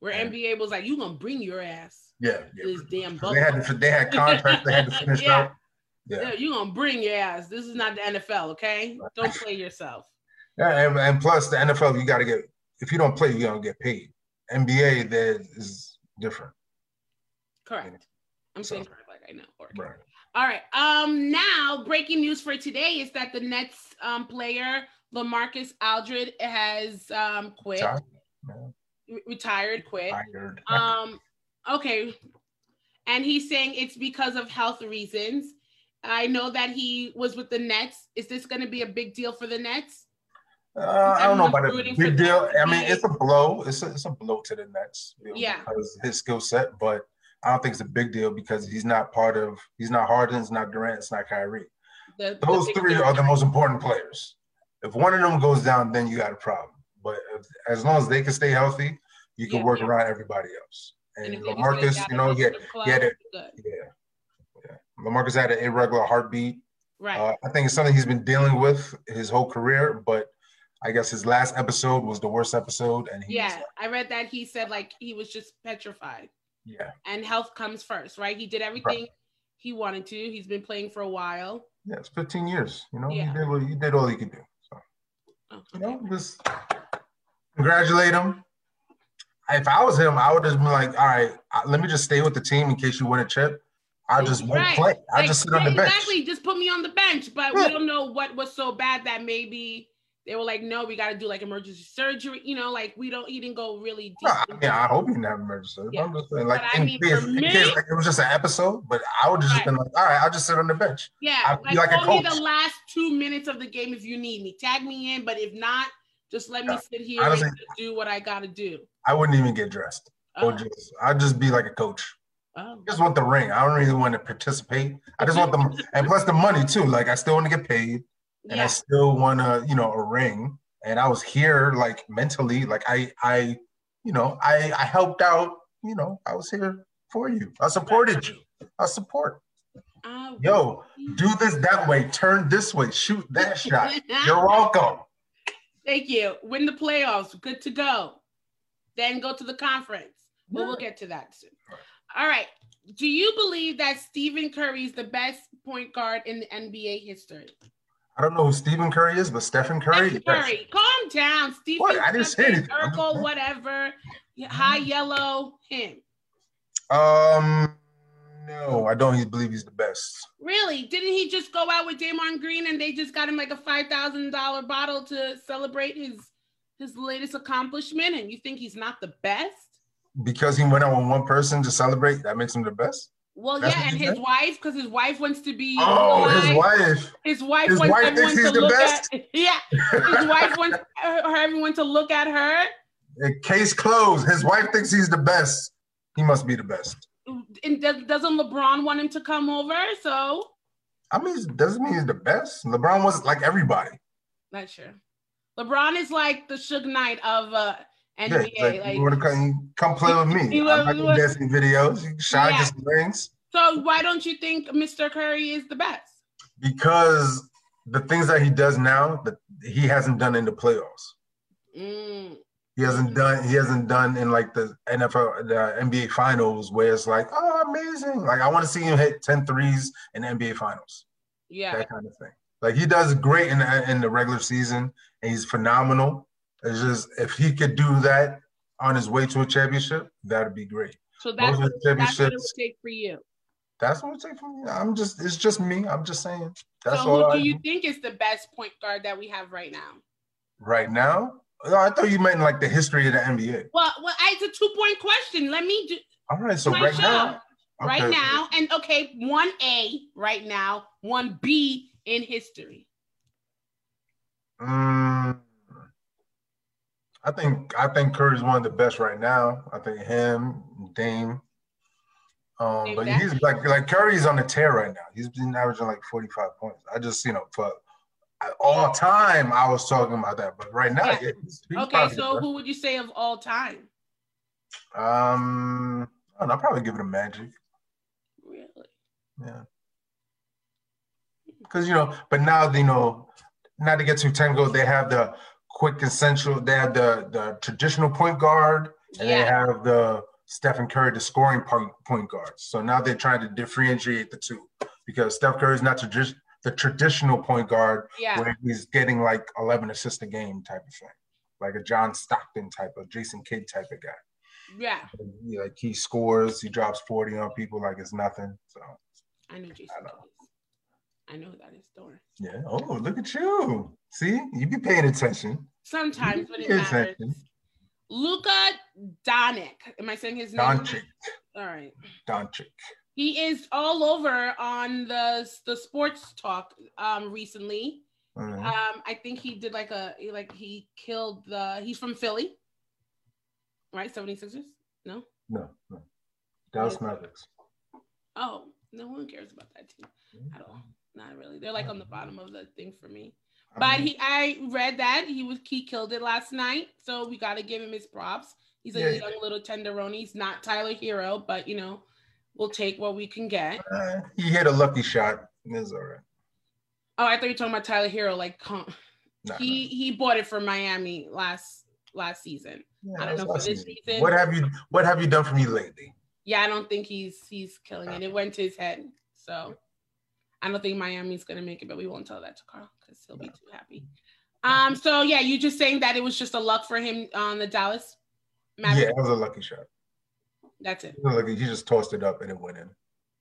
Where Yeah. NBA was like, you going to bring your ass Yeah, yeah. this damn They had to, they had contracts they had to finish Yeah. out. Yeah. Yeah, you going to bring your ass. This is not the NFL, okay? Don't play yourself. Yeah, and, and plus the NFL, you got to get if you don't play, you don't get paid. NBA, there is different. Correct. I'm So- saying correct like I know. Right. All right. Um. Now, breaking news for today is that the Nets um player Lamarcus Aldridge has um quit, Tired. re- retired, quit. Tired. Um. Okay. And he's saying it's because of health reasons. I know that he was with the Nets. Is this going to be a big deal for the Nets? Uh, I don't know about a big deal. I mean, it's a blow. It's a, it's a blow to the Nets. you know, Yeah. Because his skill set, but I don't think it's a big deal because he's not part of. He's not Harden. It's not Durant. It's not Kyrie. The, the Those big three are the most important players. If one of them goes down, then you got a problem. But if, as long as they can stay healthy, you can Yeah. work around everybody else. And And if they just Lamarcus, you know, yeah. Yeah, yeah. Lamarcus had an irregular heartbeat. Right. Uh, I think it's something he's been dealing with his whole career, but I guess his last episode was the worst episode, and yeah. I read that he said like he was just petrified. yeah, and health comes first, right? He did everything he wanted to. He's been playing for a while. yeah. It's 15 years. You know, Yeah. he did what he did all he could do. So Oh, you know, just congratulate him. If I was him, I would just be like, all right, let me just stay with the team in case you win a chip. I just won't Right. play. I Like, just sit on the bench. Exactly. Just put me on the bench. But Yeah. we don't know what was so bad that maybe they were like, no, we got to do like emergency surgery. You know, like we don't. even go really deep. No, I mean, I hope you didn't have emergency. Yeah. I'm just saying, like, I in mean, case, for in me- case, like, it was just an episode, but I would just Right. been like, all right, I'll just sit on the bench. yeah, like, like a only coach. the last two minutes of the game if you need me. Tag me in, but if not, just let me sit here Honestly- and do what I got to do. I wouldn't even get dressed. Oh, Or just, I'd just be like a coach. Oh. I just want the ring. I don't really want to participate. I just want the and plus the money too. Like I still want to get paid, and I still want to, you know, a ring. And I was here like mentally, like I, I, you know, I, I helped out. You know, I was here for you. I supported you. I support. I Yo, do this that way. Turn this way. Shoot that shot. You're welcome. Thank you. Win the playoffs. Good to go. Then go to the conference. But we'll get to that soon. All right. Do you believe that Stephen Curry is the best point guard in the NBA history? I don't know who Stephen Curry is, but Stephen Curry. Stephen yes. Curry, calm down. Stephen What? I didn't say anything. Urkel, whatever. High yellow, him. Um, no, I don't believe he's the best. Really? Didn't he just go out with Draymond Green and they just got him like a five thousand dollar bottle to celebrate his his latest accomplishment? And you think he's not the best? Because he went out with one person to celebrate, that makes him the best. Well, That's yeah, and his wife, because his wife wants to be. Oh, his wife. His wife his wants wife everyone to the look best? at. Yeah, his wife wants everyone to look at her. Case closed. His wife thinks he's the best. He must be the best. And does, doesn't LeBron want him to come over? So I mean, doesn't mean he's the best. LeBron was like everybody. not sure. LeBron is like the Suge Knight of uh, Yeah, like, like, you want to come, come play with me? He I'm was- not he gonna was- dance in videos. You can shine Yeah. get some rings so why don't you think Mr. Curry is the best? because the things that he does now that he hasn't done in the playoffs. Mm, He hasn't done. He hasn't done in like the NFL, the NBA finals, where it's like, oh, amazing! Like I want to see him hit 10 threes in the NBA finals, yeah. that kind of thing. Like he does great in the, in the regular season, and he's phenomenal. It's just if he could do that on his way to a championship, that'd be great. So that's, the that's what it would take for you. that's what it takes from me. I'm just, it's just me. I'm just saying. That's so all who I do you do. think is the best point guard that we have right now? right now. No, I thought you meant like the history of the NBA. Well, well, it's a two point question. Let me do All right, so right show. now, right now, and okay, one A right now, one B in history. Mm, I think I think Curry's one of the best right now. I think him, Dame. Um, but he's like like Curry's on the tear right now. He's been averaging like 45 points. I just you know for all time I was talking about that, but right now, Yeah. he's, he's Okay, so who would you say of all time? um, I don't know, I'll probably give it a Magic. Really? Yeah. Because you know, but now you know, not to get too technical, they have the quick essential. They have the the traditional point guard, and they have the Stephen Curry, the scoring point point guard. So now they're trying to differentiate the two because Steph Curry is not tradi- the traditional point guard Yeah. where he's getting like 11 assists a game type of thing, like a John Stockton type of Jason Kidd type of guy. Yeah. Like he scores, he drops 40 on people like it's nothing. So I need Jason. I know. I know who that is. Don't yeah. Oh, look at you. See, you be paying attention. Sometimes when it matters. attention. Luka Doncic. Am I saying his name? Doncic. All right. Doncic. He is all over on the the sports talk um recently. Mhm. Um, I think he did like a he- like he killed the he's from Philly. Right? 76ers? No? no, no. Dallas Mavericks. Oh, no one cares about that team at all. Not really. They're like on the bottom of the thing for me. But he I read that he was he killed it last night. So we gotta give him his props. He's a Yeah. young little tenderoni. He's not Tyler Herro, but you know, we'll take what we can get. Uh, he hit a lucky shot. It's all right. Oh, I thought you were talking about Tyler Herro. Like. Nah, he he bought it for Miami last last season. I don't know for this season. What have you What have you done for me lately? Yeah, I don't think he's he's killing it. It went to his head. So I don't think Miami's gonna make it, but we won't tell that to Carl because he'll be too happy. Um, so yeah, you just saying that it was just a luck for him on the Dallas Yeah, it was a lucky shot. That's it. It lucky. He just tossed it up and it went in.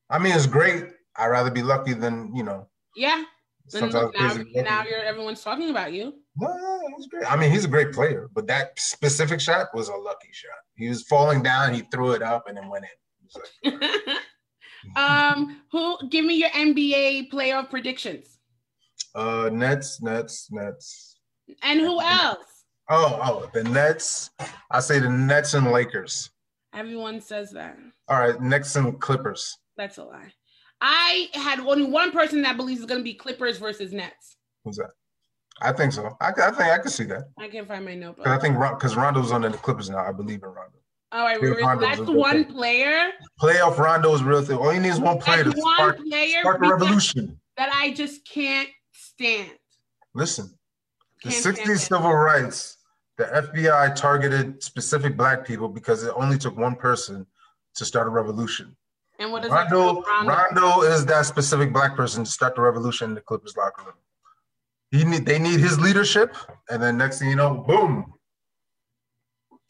I mean, it's great. I'd rather be lucky than you know. Yeah. Sometimes now, now you're everyone's talking about you. No, no, it was great. I mean, he's a great player, but that specific shot was a lucky shot. He was falling down, he threw it up, and then went in. Like, um, who give me your NBA playoff predictions? uh, Nets, Nets, Nets. And who else? Oh, oh, the Nets. I say the Nets and Lakers. Everyone says that. All right, Nets and Clippers. That's a lie. I had only one person that believes it's going to be Clippers versus Nets. Who's that? I think so. I, I think I can see that. I can't find my notebook. I think because Rondo's on the Clippers now. I believe in Rondo. All right, really? Rondo's that's a one player. Playoff Rondo is real thing. All you need is one player That's to one spark, player spark the because- revolution. that I just can't stand. Listen, the Can't 60s stand it. civil rights, the FBI targeted specific black people because it only took one person to start a revolution. And what do Rondo, Rondo? Rondo is that specific black person to start the revolution in the Clippers locker room. He need, they need his leadership, and then next thing you know, boom,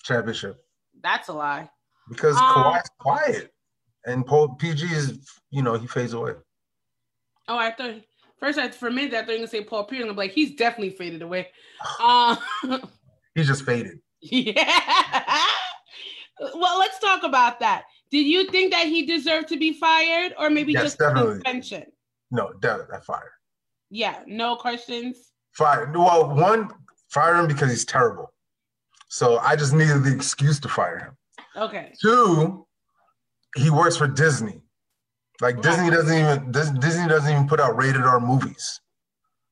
championship. That's a lie. Because Um, Kawhi's quiet, and Paul PG is, you know, he fades away. Oh, I thought first I for a minute I thought you were gonna say Paul Pierce. And I'm like, he's definitely faded away. Uh, He just faded. yeah. well, let's talk about that. Did you think that he deserved to be fired, or maybe Yes, just definitely. suspension? No, that, that fire. Yeah, no questions. Fire. Well, one, fire him because he's terrible. So I just needed the excuse to fire him. Okay. Two, he works for Disney. Like Right. Disney doesn't even Disney doesn't even put out rated R movies.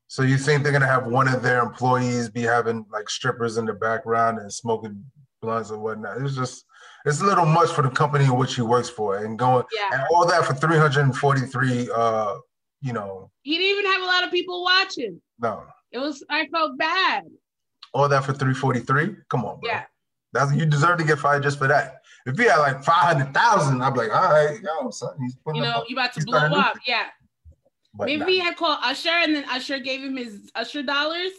So you think they're gonna have one of their employees be having like strippers in the background and smoking blunts and whatnot? It's just it's a little much for the company in which he works for and going Yeah. and all that for 343 uh you know He didn't even have a lot of people watching. no It was I felt bad. All that for 343 come on bro Yeah. that's you deserve to get fired just for that if he had like 500,000 I'd be like all right yo son he's putting You up know, you about to blow up. Yeah. but Maybe nah. he had called Usher and then Usher gave him his Usher dollars.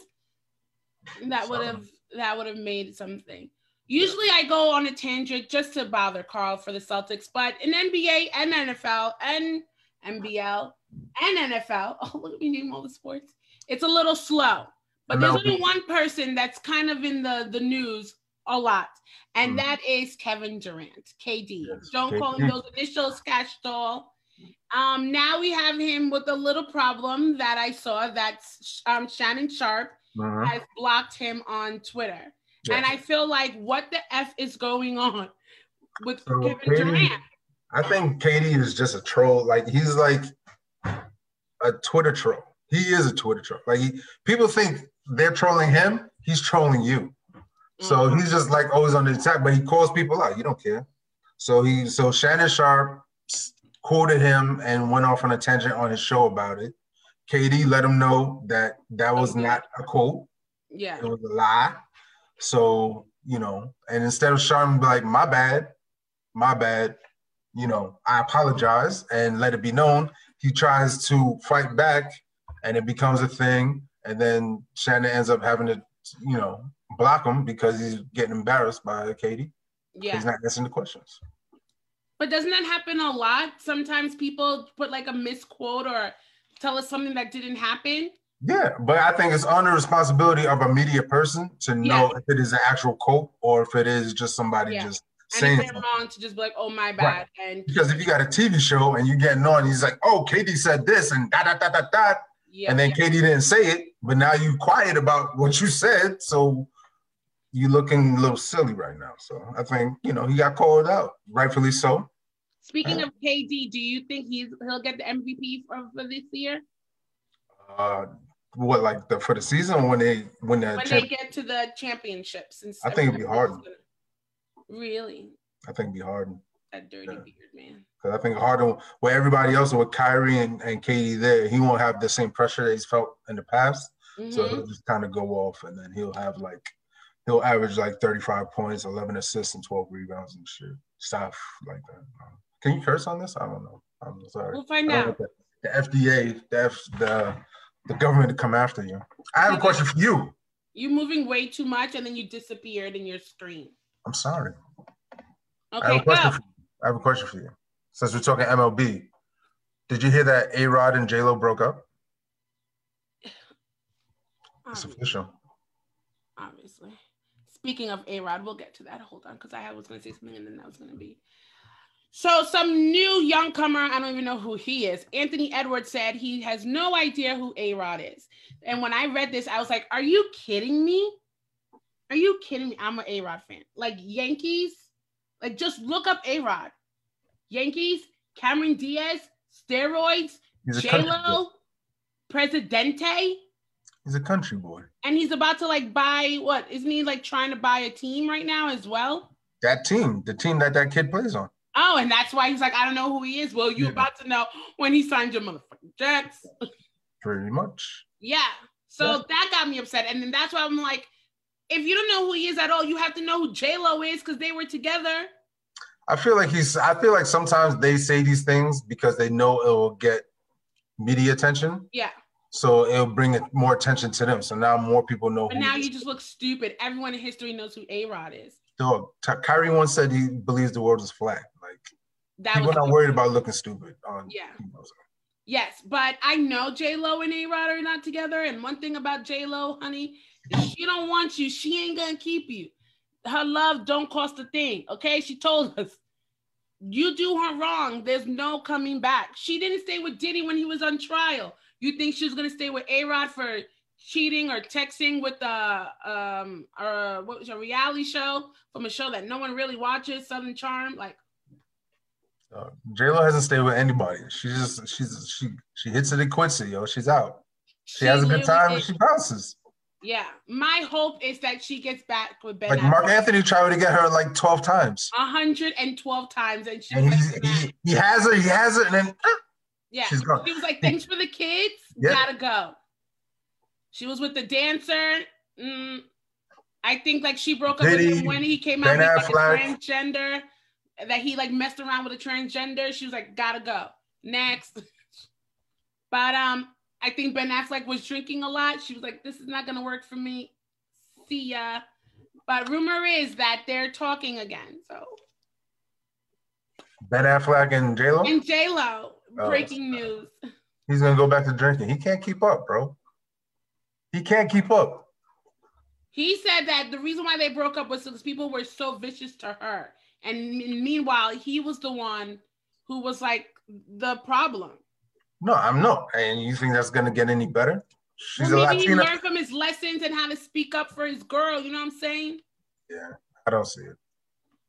That would have that would have made something. Usually I go on a tangent just to bother Carl for the Celtics, but in NBA and NFL and NBL and NFL, oh look at me name all the sports. It's a little slow. But there's only one person that's kind of in the the news a lot, and Mhm. that is Kevin Durant, KD. Yes, Don't call him those initials, cash doll. Um, now we have him with a little problem that I saw that um, Shannon Sharpe Mhm. has blocked him on Twitter. Yeah. And I feel like what the F is going on with So Kevin KD Durant? I think KD is just a troll. Like he's like a Twitter troll. He is a Twitter troll. Like he, people think they're trolling him. He's trolling you. So Mhm. he's just like always on the attack, but he calls people out. You don't care. So he so Shannon Sharpe quoted him and went off on a tangent on his show about it. KD let him know that that was Okay. not a quote. Yeah. It was a lie. So, you know, and instead of Sean be like, my bad, my bad, you know, I apologize and let it be known, he tries to fight back and it becomes a thing. And then Shannon ends up having to, you know, block him because he's getting embarrassed by KD. Yeah. He's not answering the questions. But doesn't that happen a lot? Sometimes people put like a misquote or tell us something that didn't happen. Yeah, but I think it's on the responsibility of a media person to know if it is an actual quote or if it is just somebody Yeah. just And saying something. wrong to just be like, oh my bad. And Because if you got a TV show and you're getting on, he's like, "Oh, KD said this and da da da da da," yeah. and then. KD didn't say it, but now you quiet about what you said, so you're looking a little silly right now. So I think you know he got called out, rightfully so. Speaking of KD, do you think he's he'll get the MVP for, for this year? Uh, what like the for the season when they when the When champ- they get to the championships and I think it'd be Harden. Really? I think it'd be hard That dirty Yeah. beard man. because I think Harden with everybody else with Kyrie and, and KD there, he won't have the same pressure that he's felt in the past. So Mhm. he'll just kind of go off, and then he'll have like he'll average like 35 points, 11 assists, and 12 rebounds and shit stuff like that. Can you curse on this? I don't know. I'm sorry. We'll find out. the, the FDA, the, F, the the government to come after you. I have a question for you. You're moving way too much and then you disappeared in your screen. I'm sorry. Okay, question. go. For you. I have a question for you. Since we're talking MLB, did you hear that A Rod and J Lo broke up? It's official. obviously. Speaking of A Rod, we'll get to that. Hold on, because I was going to say something and then that was going to be. So, some new young comer, I don't even know who he is. Anthony Edwards said he has no idea who A Rod is. And when I read this, I was like, Are you kidding me? Are you kidding me? I'm an A Rod fan. Like Yankees, like just look up A Rod. Yankees, Cameron Diaz, steroids, J. Lo, Presidente He's a country boy. and he's about to like buy what isn't he like trying to buy a team right now as well That team, the team that that kid plays on. oh and that's why he's like i don't know who he is well you're Yeah. about to know when he signed your motherfucking jets Pretty much. yeah so Yeah. that got me upset and then that's why i'm like if you don't know who he is at all you have to know who j-lo is because they were together I feel like he's. I feel like sometimes they say these things because they know it will get media attention, yeah so it'll bring more attention to them. So now more people know. but who now he is. you just look stupid everyone in history knows who a-rod is Dog, Ty- Kyrie once said he believes the world is flat. Like that people not worried about looking stupid. On, Yeah. you know, so. Yes, but I know J Lo and A Rod are not together. And one thing about J Lo, honey, she don't want you. She ain't gonna keep you. Her love don't cost a thing. Okay, she told us. You do her wrong. There's no coming back. She didn't stay with Diddy when he was on trial. You think she was gonna stay with A Rod for cheating or texting with a um or what was a reality show from a show that no one really watches, Southern Charm? Like Uh, J Lo hasn't stayed with anybody. She just she's she she hits it and quits it, yo. She's out. She, has a good time and she bounces. Yeah, my hope is that she gets back with Ben Like Mark Affleck Anthony tried to get her like twelve times, 112 times, and she and was he's, like, "Nah." he he has her, he has her, and then yeah, she's gone. she was like, "Thanks for the kids, Yeah. gotta go." She was with the dancer. Mm, I think like she broke up with him when he came out Ben with like, a transgender. That he like messed around with a transgender. She was like, "Gotta go." Next, but um, I think Ben Affleck was drinking a lot. She was like, "This is not gonna work for me." See ya. But rumor is that they're talking again. So Ben Affleck and J Lo, and J Lo, Oh, breaking news. he's gonna go back to drinking. He can't keep up, bro. He can't keep up. He said that the reason why they broke up was because people were so vicious to her, and meanwhile he was the one who was like the problem. No, I'm not. And you think that's gonna get any better? She's well, a maybe he Latina. learned from his lessons and how to speak up for his girl. You know what I'm saying? Yeah, I don't see it.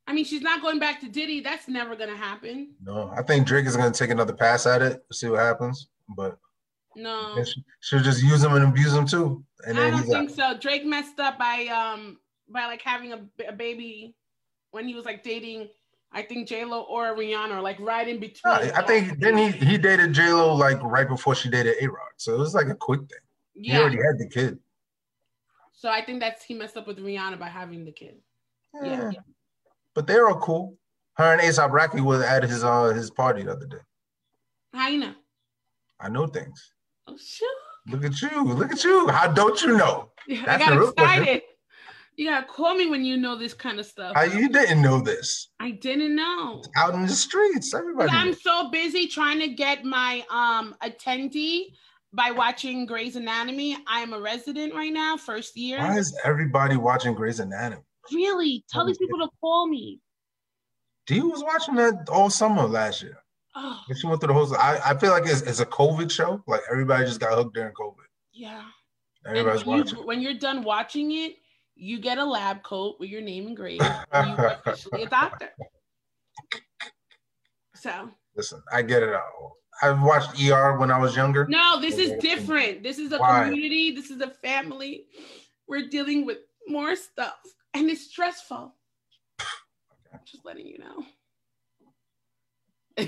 I mean, she's not going back to Diddy. That's never gonna happen. No, I think Drake is gonna take another pass at it. See what happens. But No, she, she'll just use him and abuse him too. And I don't think out. so. Drake messed up by um by like having a baby when he was like dating, I think J Lo or Rihanna, or like right in between. I think then he he dated J Lo like right before she dated A Rod, so it was like a quick thing. Yeah. He already had the kid. So I think that's he messed up with Rihanna by having the kid. Yeah. Yeah. But they're all cool. Her and ASAP Rocky was at his uh his party the other day. How you know? I know things. Oh shoot! Look at you. Look at you. How don't you know? I got excited. You gotta call me when you know this kind of stuff. How you didn't know this? I didn't know. Out in the streets, everybody. I'm so busy trying to get my um attendee by watching Grey's Anatomy. I am a resident right now, first year. Why is everybody watching Grey's Anatomy? Really? Tell these people to call me. D was watching that all summer last year. Oh, She went through the whole. I, I feel like it's, it's a COVID show. Like everybody just got hooked during COVID. yeah. Everybody's when, watching. you, when you're done watching it, you get a lab coat with your name engraved. and you are officially a doctor. So Listen, I get it all. I watched ER when I was younger. no, this is different. This is a Why? community. This is a family. We're dealing with more stuff, and it's stressful. Just letting you know.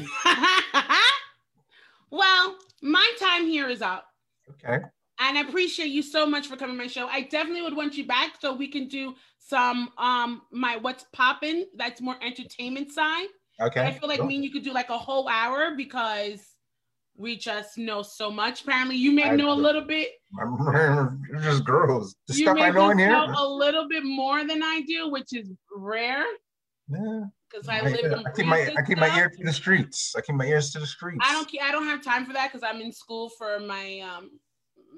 well, my time here is up. Okay. And I appreciate you so much for coming to my show. I definitely would want you back so we can do some um my what's popping. That's more entertainment side. Okay. I feel like me and you could do like a whole hour because we just know so much. Apparently, you may I know a little bit. You're just girls. The you stuff may I know in here. know a little bit more than I do, which is rare Yeah. because I I, live in. I keep my I keep my ear to the streets. I keep my ears to the streets. I don't. I don't have time for that because I'm in school for my um,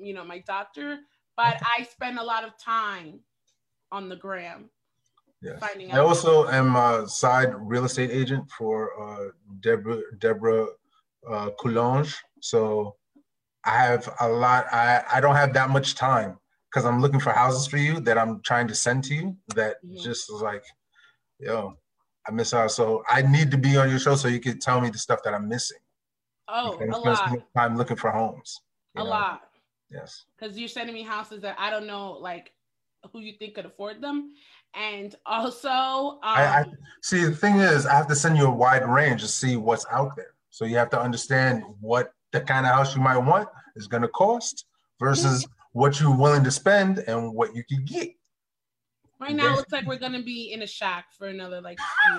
you know, my doctor. But I spend a lot of time on the gram. Yes. finding I also am a side real estate agent for uh, Deborah Deborah uh, Coulange. So I have a lot. I I don't have that much time because I'm looking for houses for you that I'm trying to send to you. That Mhm. just was like, yo, I miss out. So I need to be on your show so you can tell me the stuff that I'm missing. Oh, a lot, time looking for homes. a know? lot. Yes. Because you're sending me houses that I don't know, like who you think could afford them, and also, um, I, I see. The thing is, I have to send you a wide range to see what's out there. So you have to understand what the kind of house you might want is going to cost versus what you're willing to spend and what you can get. right now it looks like we're gonna be in a shack for another like.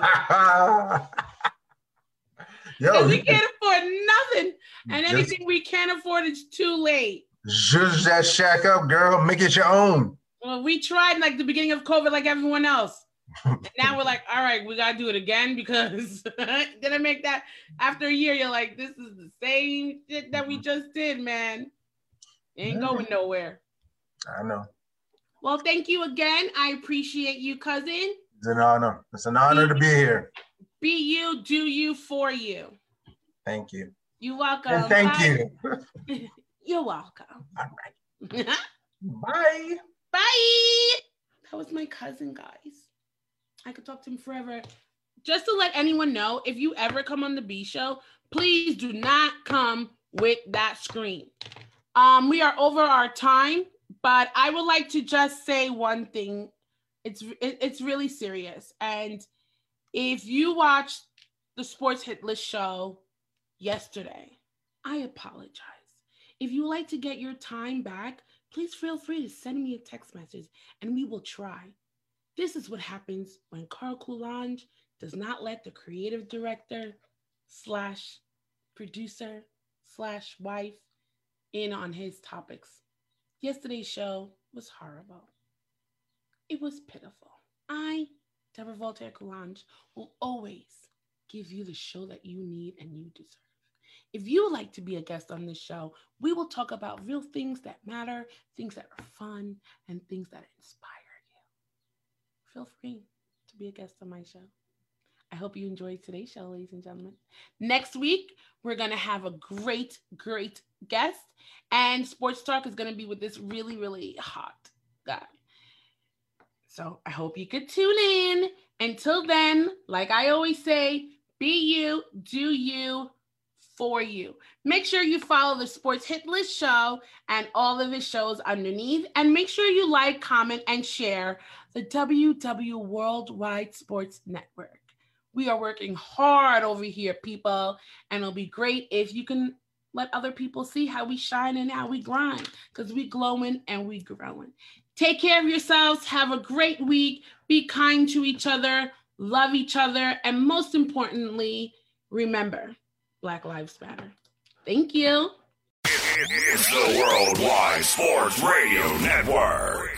Yo, Because we can't afford nothing, and just anything we can't afford is too late. Zhuzh that shack up, girl. Make it your own. Well, we tried like the beginning of COVID, like everyone else. And now we're like, all right, we gotta do it again because didn't make that after a year. You're like, this is the same shit that we mm-hmm. just did, man. Ain't Yeah. going mm-hmm. nowhere. I know. Well, thank you again. I appreciate you, cousin. It's an honor. It's an honor to be here. Be you, do you, for you. Thank you. You're welcome. And thank Bye. you. You're welcome. All right. Bye. Bye. That was my cousin, guys. I could talk to him forever. Just to let anyone know, if you ever come on the B show, please do not come with that screen. Um, we are over our time, but I would like to just say one thing. It's it, it's really serious, and if you watched the Sports Hit List show yesterday, I apologize. If you would like to get your time back, please feel free to send me a text message and we will try. This is what happens when Carl Coulange does not let the creative director slash producer slash wife in on his topics. Yesterday's show was horrible. It was pitiful. I, Deborah Voltaire Coulange, will always give you the show that you need and you deserve. If you would like to be a guest on this show, we will talk about real things that matter, things that are fun, and things that inspire you. Feel free to be a guest on my show. I hope you enjoyed today's show, ladies and gentlemen. Next week, we're going to have a great, great guest, and Sports Talk is going to be with this really, really hot guy. So I hope you could tune in. Until then, like I always say, be you, do you, for you. Make sure you follow the Sports Hit List show and all of his shows underneath. And make sure you like, comment, and share the WW Worldwide Sports Network. We are working hard over here, people, and it'll be great if you can let other people see how we shine and how we grind because we glowing and we growing. Take care of yourselves. Have a great week. Be kind to each other. Love each other. And most importantly, remember Black Lives Matter. Thank you. It's the Worldwide Sports Radio Network.